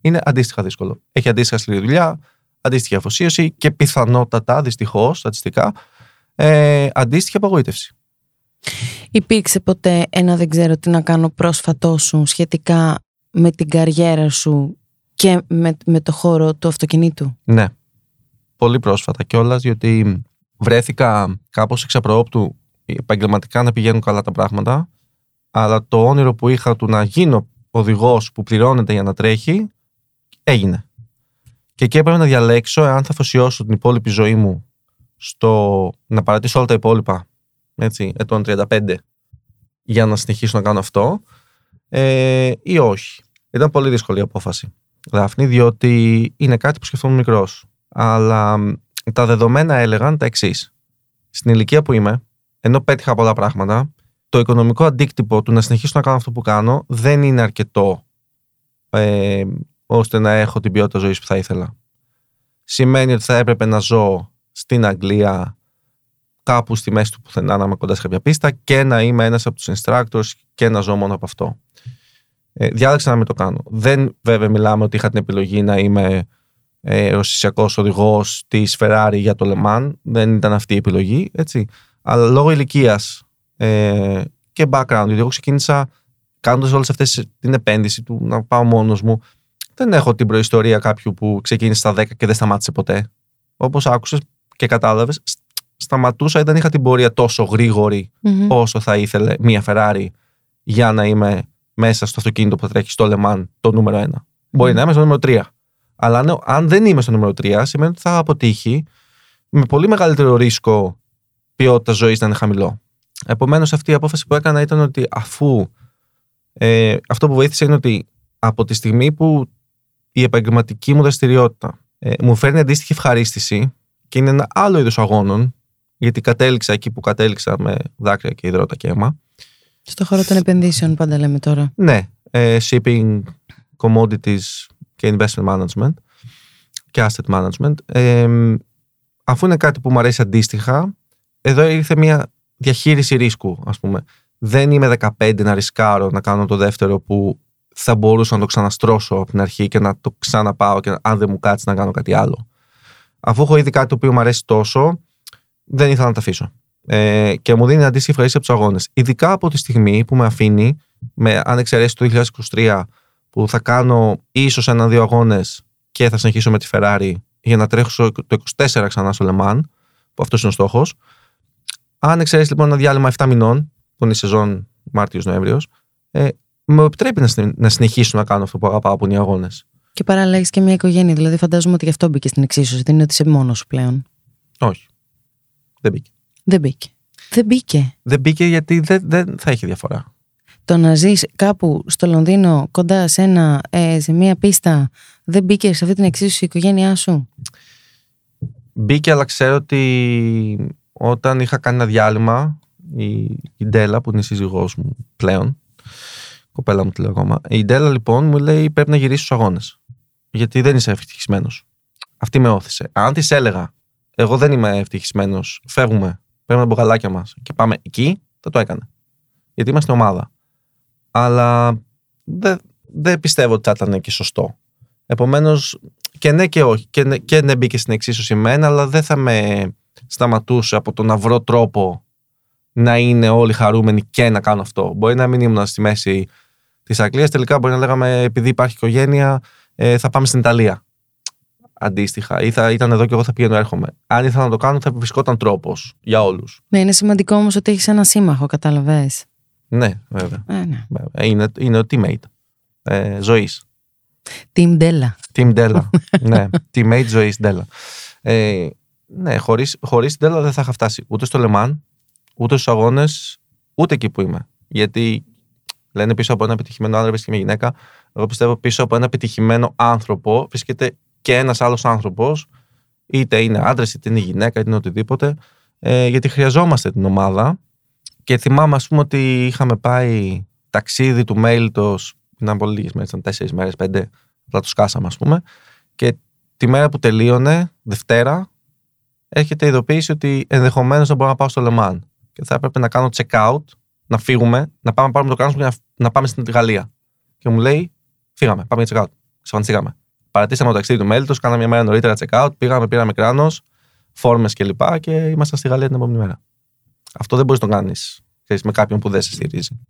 Είναι αντίστοιχα δύσκολο. Έχει αντίστοιχα σκληρή δουλειά, αντίστοιχη αφοσίωση και πιθανότατα, δυστυχώς, στατιστικά, ε, αντίστοιχη απογοήτευση. Υπήρξε ποτέ ένα δεν ξέρω τι να κάνω πρόσφατό σου σχετικά με την καριέρα σου και με, με το χώρο του αυτοκινήτου; Ναι. Πολύ πρόσφατα κιόλας, διότι βρέθηκα κάπως εξαπροόπτου επαγγελματικά να πηγαίνουν καλά τα πράγματα, αλλά το όνειρο που είχα του να γίνω οδηγός που πληρώνεται για να τρέχει, έγινε. Και εκεί έπρεπε να διαλέξω εάν θα αφοσιώσω την υπόλοιπη ζωή μου στο να παρατήσω όλα τα υπόλοιπα έτσι, ετών 35 για να συνεχίσω να κάνω αυτό ε, ή όχι. Ήταν πολύ δύσκολη η απόφαση, Δάφνη, διότι είναι κάτι που σκεφτόμουν μικρός. Αλλά τα δεδομένα έλεγαν τα εξής. Στην ηλικία που είμαι, ενώ πέτυχα πολλά πράγματα, το οικονομικό αντίκτυπο του να συνεχίσω να κάνω αυτό που κάνω δεν είναι αρκετό ε, ώστε να έχω την ποιότητα ζωής που θα ήθελα. Σημαίνει ότι θα έπρεπε να ζω στην Αγγλία κάπου στη μέση του πουθενά να είμαι κοντά σε κάποια πίστα και να είμαι ένας από τους instructors και να ζω μόνο από αυτό. Ε, διάλεξα να μην το κάνω. Δεν βέβαια μιλάμε ότι είχα την επιλογή να είμαι ε, οδηγό οδηγός της Ferrari για το Le Mans. Δεν ήταν αυτή η επιλογή, έτσι. Αλλά λόγω ηλικίας ε, και background, γιατί εγώ ξεκίνησα κάνοντας όλες αυτές την επένδυση του να πάω μόνος μου. Δεν έχω την προϊστορία κάποιου που ξεκίνησε στα 10 και δεν σταμάτησε ποτέ. Όπως άκουσες και κατάλαβες, σταματούσα ή δεν είχα την πορεία τόσο όσο θα ήθελε μία Ferrari για να είμαι μέσα στο αυτοκίνητο που θα τρέχει στο Λεμάν το νούμερο 1. Μπορεί να είμαι στο νούμερο 3. Αλλά αν δεν είμαι στο νούμερο 3, σημαίνει ότι θα αποτύχει με πολύ μεγαλύτερο ρίσκο ποιότητας ζωής να είναι χαμηλό. Επομένως, αυτή η απόφαση που έκανα ήταν ότι αφού. Ε, αυτό που βοήθησε είναι ότι από τη στιγμή που η επαγγελματική μου δραστηριότητα ε, μου φέρνει αντίστοιχη ευχαρίστηση και είναι ένα άλλο είδος αγώνων, γιατί κατέληξα εκεί που κατέληξα με δάκρυα και υδρότα και αίμα. Στο χώρο των επενδύσεων, πάντα λέμε τώρα. Ναι. Ε, shipping, commodities και investment management και asset management. Ε, αφού είναι κάτι που μου αρέσει αντίστοιχα, εδώ ήρθε μια διαχείριση ρίσκου, ας πούμε. Δεν είμαι 15 να ρισκάρω να κάνω το δεύτερο που θα μπορούσα να το ξαναστρώσω από την αρχή και να το ξαναπάω και αν δεν μου κάτσει να κάνω κάτι άλλο. Αφού έχω ήδη κάτι το οποίο μου αρέσει τόσο, δεν ήθελα να τα αφήσω. Ε, και μου δίνει αντίστοιχη ευχαρίστηση από τους αγώνες. Ειδικά από τη στιγμή που με αφήνει, με, αν εξαιρέσει το 2023, που θα κάνω ίσως ένα-δύο αγώνες και θα συνεχίσω με τη Ferrari για να τρέχω το 24 ξανά στο Le που αυτός είναι ο στόχος. Αν εξαιρέσει λοιπόν ένα διάλειμμα 7 μηνών, που είναι η σεζόν Μάρτιο-Νοέμβριο, ε, μου επιτρέπει να συνεχίσω να κάνω αυτό που αγαπάω που είναι οι αγώνε. Και παράλληλα έχει και μια οικογένεια. Δηλαδή, φαντάζομαι ότι γι' αυτό μπήκες στην εξίσωση. Δεν είναι ότι είσαι μόνος σου πλέον. Όχι. Δεν μπήκε. Δεν μπήκε. Δεν μπήκε. Δεν μπήκε γιατί δεν, δεν θα έχει διαφορά. Το να ζεις κάπου στο Λονδίνο κοντά σε, ένα, ε, σε μια πίστα δεν μπήκε σε αυτή την εξίσωση η οικογένειά σου; Μπήκε, αλλά ξέρω ότι όταν είχα κάνει ένα διάλειμμα, η, η Ντέλα που είναι η σύζυγός μου πλέον, κοπέλα μου τη λέω ακόμα, η Ντέλα λοιπόν μου λέει πρέπει να γυρίσει στους αγώνες. Γιατί δεν είσαι ευτυχισμένος. Αυτή με όθησε. Αν της έλεγα, εγώ δεν είμαι ευτυχισμένος, φεύγουμε, παίρνουμε τα μπογαλάκια μας και πάμε εκεί, θα το έκανε. Γιατί είμαστε ομάδα. Αλλά δεν, δεν πιστεύω ότι θα ήταν και σωστό. Επομένως, και ναι και όχι. Και ναι, και ναι μπήκε στην εξίσωση μένα, αλλά δεν θα με σταματούσε από το να βρω τρόπο να είναι όλοι χαρούμενοι και να κάνω αυτό. Μπορεί να μην ήμουν στη μέση της Αγγλίας. Τελικά μπορεί να λέγαμε επειδή υπάρχει οικογένεια, ε, θα πάμε στην Ιταλία. Αντίστοιχα. Ή θα ήταν εδώ και εγώ θα πήγαινε έρχομαι. Αν ήθελα να το κάνω, θα βρισκόταν τρόπος για όλους. Ναι, είναι σημαντικό όμως ότι έχεις ένα σύμμαχο, καταλαβέ. Ναι, βέβαια. Ε, ναι. Είναι, είναι ο teammate ε, ζωής. Team Della. Team Della. ναι, teammate ζωής Della. Ε, ναι, χωρίς χωρίς την Della δεν θα είχα φτάσει ούτε στο Λεμάν, ούτε στους αγώνες, ούτε εκεί που είμαι. Γιατί λένε πίσω από ένα επιτυχημένο άντρα βρίσκεται μια γυναίκα. Εγώ πιστεύω πίσω από ένα επιτυχημένο άνθρωπο βρίσκεται και ένας άλλος άνθρωπος, είτε είναι άντρας, είτε είναι γυναίκα, είτε είναι οτιδήποτε. Ε, γιατί χρειαζόμαστε την ομάδα. Και θυμάμαι, ας πούμε, ότι είχαμε πάει ταξίδι του Μέλτο. Ήταν πολύ λίγες μέρες, ήταν τέσσερις μέρες, πέντε. Θα τους σκάσαμε, ας πούμε. Και τη μέρα που τελείωνε, Δευτέρα, έρχεται η ειδοποίηση ότι ενδεχομένως να μπορώ να πάω στο Λεμάν. Και θα έπρεπε να κάνω check out, να φύγουμε, να πάμε να πάρουμε το κράνος για να, να πάμε στην Γαλλία. Και μου λέει, φύγαμε, πάμε για check out. Ξαφανιστήκαμε. Παρατήσαμε το ταξίδι του Μέλτο, κάναμε μια μέρα νωρίτερα check out, πήγαμε, πήραμε κράνος, φόρμες κλπ. Και, και ήμασταν στη Γαλλία την επόμενη μέρα. Αυτό δεν μπορείς να το κάνεις με κάποιον που δεν σε στηρίζει.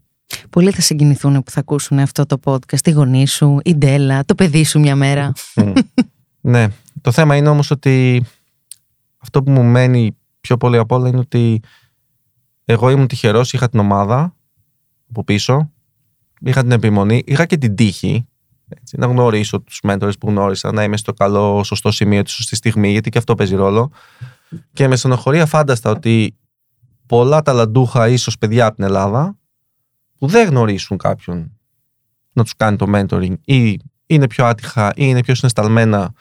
Πολλοί θα συγκινηθούν που θα ακούσουν αυτό το podcast. Η γονείς σου, η Ντέλα, το παιδί σου μια μέρα. ναι. Το θέμα είναι όμως ότι αυτό που μου μένει πιο πολύ απ' όλα είναι ότι εγώ ήμουν τυχερός, είχα την ομάδα από πίσω, είχα την επιμονή, είχα και την τύχη έτσι, να γνωρίσω τους μέντορε που γνώρισα, να είμαι στο καλό, σωστό σημείο, της σωστής στιγμή, γιατί και αυτό παίζει ρόλο. Και με στενοχωρία φάνταστα ότι πολλά ταλαντούχα, ίσως παιδιά από την Ελλάδα, που δεν γνωρίσουν κάποιον να τους κάνει το mentoring ή είναι πιο άτυχα ή είναι πιο συναισθαλμένα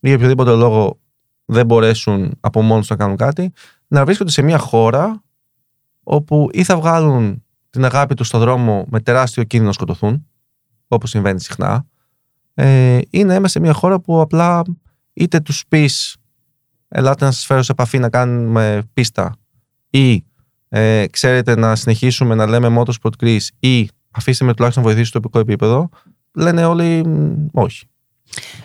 ή για οποιοδήποτε λόγο δεν μπορέσουν από μόνοι να κάνουν κάτι, να βρίσκονται σε μια χώρα όπου ή θα βγάλουν την αγάπη τους στον δρόμο με τεράστιο κίνδυνο να σκοτωθούν, όπως συμβαίνει συχνά, ε, ή να είμαστε σε μια χώρα που απλά είτε τους πεις ελάτε να σας φέρω σε επαφή να κάνουμε πίστα ή ε, ξέρετε να συνεχίσουμε να λέμε Motorsport Greece ή αφήστε με τουλάχιστον να βοηθήσει στο τοπικό επίπεδο, λένε όλοι όχι.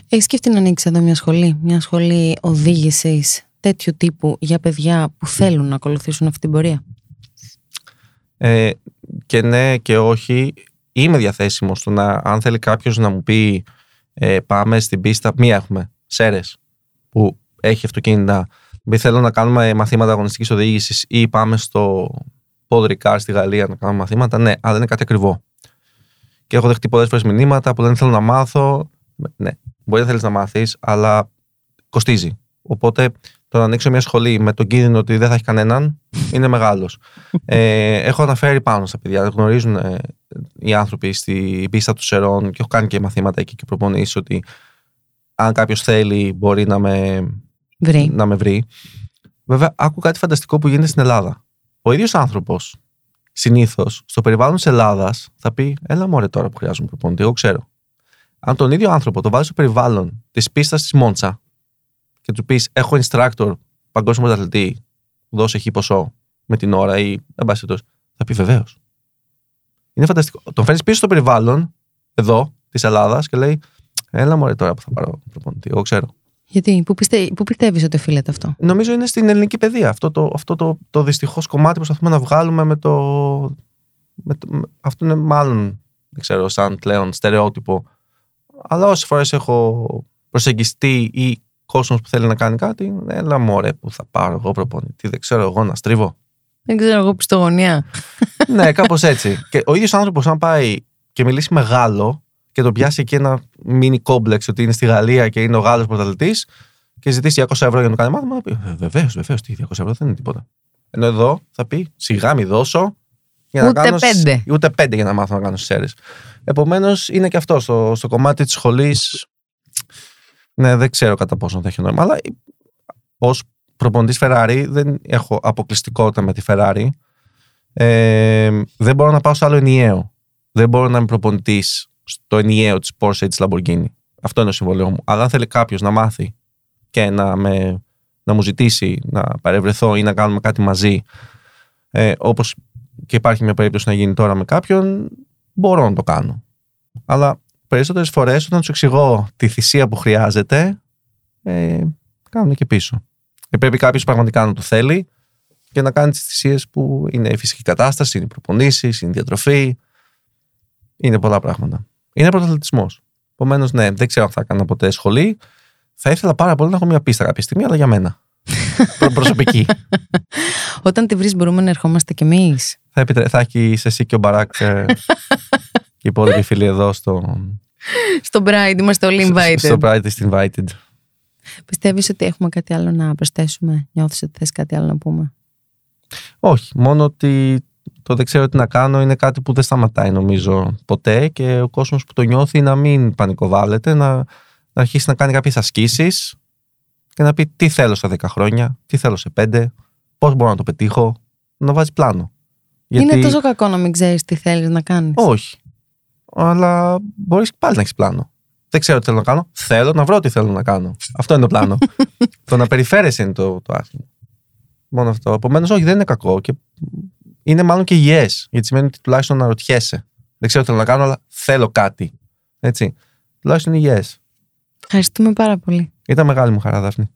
Έχεις σκεφτεί να ανοίξεις εδώ μια σχολή, μια σχολή οδήγησης τέτοιου τύπου για παιδιά που θέλουν να ακολουθήσουν αυτή την πορεία; Ε, και ναι και όχι. Είμαι διαθέσιμος στο να, αν θέλει κάποιος να μου πει ε, πάμε στην πίστα. Μία έχουμε, Σέρες, που έχει αυτοκίνητα. Μην θέλω να κάνουμε μαθήματα αγωνιστικής οδήγησης ή πάμε στο Podricar στη Γαλλία να κάνουμε μαθήματα. Ναι, αλλά είναι κάτι ακριβό. Και έχω δεχτεί πολλές φορές μηνύματα που δεν θέλω να μάθω. Ναι, μπορεί να θέλεις να μάθεις, αλλά κοστίζει. Οπότε το να ανοίξω μια σχολή με τον κίνδυνο ότι δεν θα έχει κανέναν είναι μεγάλος. ε, έχω αναφέρει πάνω στα παιδιά. Γνωρίζουν ε, οι άνθρωποι στη πίστα του Σερών και έχω κάνει και μαθήματα εκεί και προπονήσεις ότι αν κάποιος θέλει μπορεί να με βρει. να με βρει. Βέβαια, άκου κάτι φανταστικό που γίνεται στην Ελλάδα. Ο ίδιος άνθρωπος συνήθως στο περιβάλλον της Ελλάδας θα πει: Έλα μωρέ τώρα που χρειάζομαι προπονητή. Εγώ ξέρω. Αν τον ίδιο άνθρωπο το βάλει στο περιβάλλον της πίστας της Μόντσα και του πεις: Έχω instructor παγκόσμιος αθλητή, δώσε εκεί ποσό με την ώρα ή δεν θα πει βεβαίως. Είναι φανταστικό. Τον φέρνεις πίσω στο περιβάλλον εδώ της Ελλάδας και λέει: Έλα μωρέ τώρα που θα πάρω προπονητή. Εγώ ξέρω. Γιατί, πού, πιστε, πού πιστεύεις ότι οφείλεται αυτό; Νομίζω είναι στην ελληνική παιδεία. Αυτό το, αυτό το, το δυστυχώς κομμάτι που προσπαθούμε να βγάλουμε με το, με το. Αυτό είναι μάλλον, δεν ξέρω, σαν πλέον στερεότυπο. Αλλά όσες φορές έχω προσεγγιστεί ή κόσμος που θέλει να κάνει κάτι, έλα μωρέ που θα πάρω εγώ προπονητή. Δεν ξέρω εγώ να στρίβω. Δεν ξέρω εγώ πιστογωνία. ναι, κάπως έτσι. Και ο ίδιος άνθρωπος, αν πάει και μιλήσει μεγάλο, και τον πιάσει εκεί ένα mini κόμπλεξ ότι είναι στη Γαλλία και είναι ο Γάλλος πρωταθλητής και ζητήσει 200 ευρώ για να το κάνει μάθημα, θα πει Βεβαίως, βεβαίως, τι 200 ευρώ δεν είναι τίποτα. Ενώ εδώ θα πει σιγά μη δώσω. Για ούτε κάνω, πέντε. Ούτε πέντε για να μάθω να κάνω στι Επομένως είναι και αυτό στο, στο κομμάτι της σχολής. Ναι, δεν ξέρω κατά πόσο θα έχει νόημα. Αλλά ως προπονητής Ferrari δεν έχω αποκλειστικότητα με τη Ferrari. Ε, δεν μπορώ να πάω σε άλλο ενιαίο. Δεν μπορώ να είμαι προπονητής στο ενιαίο της Porsche ή της Lamborghini. Αυτό είναι το συμβολίο μου. Αλλά αν θέλει κάποιος να μάθει και να, με, να μου ζητήσει να παρευρεθώ ή να κάνουμε κάτι μαζί, ε, όπως και υπάρχει μια περίπτωση να γίνει τώρα με κάποιον, μπορώ να το κάνω. Αλλά περισσότερες φορές όταν τους εξηγώ τη θυσία που χρειάζεται, ε, κάνουν και πίσω. Και πρέπει κάποιος πραγματικά να το θέλει και να κάνει τις θυσίες που είναι η φυσική κατάσταση, είναι οι προπονήσεις, είναι η διατροφή. Είναι πολλά πράγματα. Είναι πρωταθλητισμός. Επομένως, ναι, δεν ξέρω αν θα έκανα ποτέ σχολή. Θα ήθελα πάρα πολύ να έχω μια πίστα κάποια στιγμή, αλλά για μένα. Προσωπική. Όταν τη βρεις, μπορούμε να ερχόμαστε κι εμείς. Θα, επιτρέ... θα έχει εσύ και ο Μπαράκ ε, και οι υπόλοιποι φίλοι εδώ στο, Στο Pride είμαστε όλοι invited. Στο Pride είστε invited. Πιστεύεις ότι έχουμε κάτι άλλο να προσθέσουμε, νιώθεις ότι θες κάτι άλλο να πούμε; Όχι, μόνο ότι το δεν ξέρω τι να κάνω είναι κάτι που δεν σταματάει νομίζω ποτέ και ο κόσμος που το νιώθει να μην πανικοβάλλεται, να, να αρχίσει να κάνει κάποιες ασκήσεις και να πει τι θέλω στα 10 χρόνια, τι θέλω σε 5, πώς μπορώ να το πετύχω, να βάζει πλάνο. Είναι τόσο κακό να μην ξέρεις τι θέλεις να κάνεις. Όχι. Αλλά μπορείς πάλι να έχεις πλάνο. Δεν ξέρω τι θέλω να κάνω. Θέλω να βρω τι θέλω να κάνω. Αυτό είναι το πλάνο. το να περιφέρεσαι είναι το, το άσχημο. Μόνο αυτό. Επομένως, όχι, δεν είναι κακό. Και είναι μάλλον και υγιέ. Γιατί σημαίνει ότι τουλάχιστον να ρωτιέσαι. Δεν ξέρω τι θέλω να κάνω, αλλά θέλω κάτι. Έτσι. Τουλάχιστον υγιέ. Ευχαριστούμε πάρα πολύ. Ήταν μεγάλη μου χαρά, Δάφνη.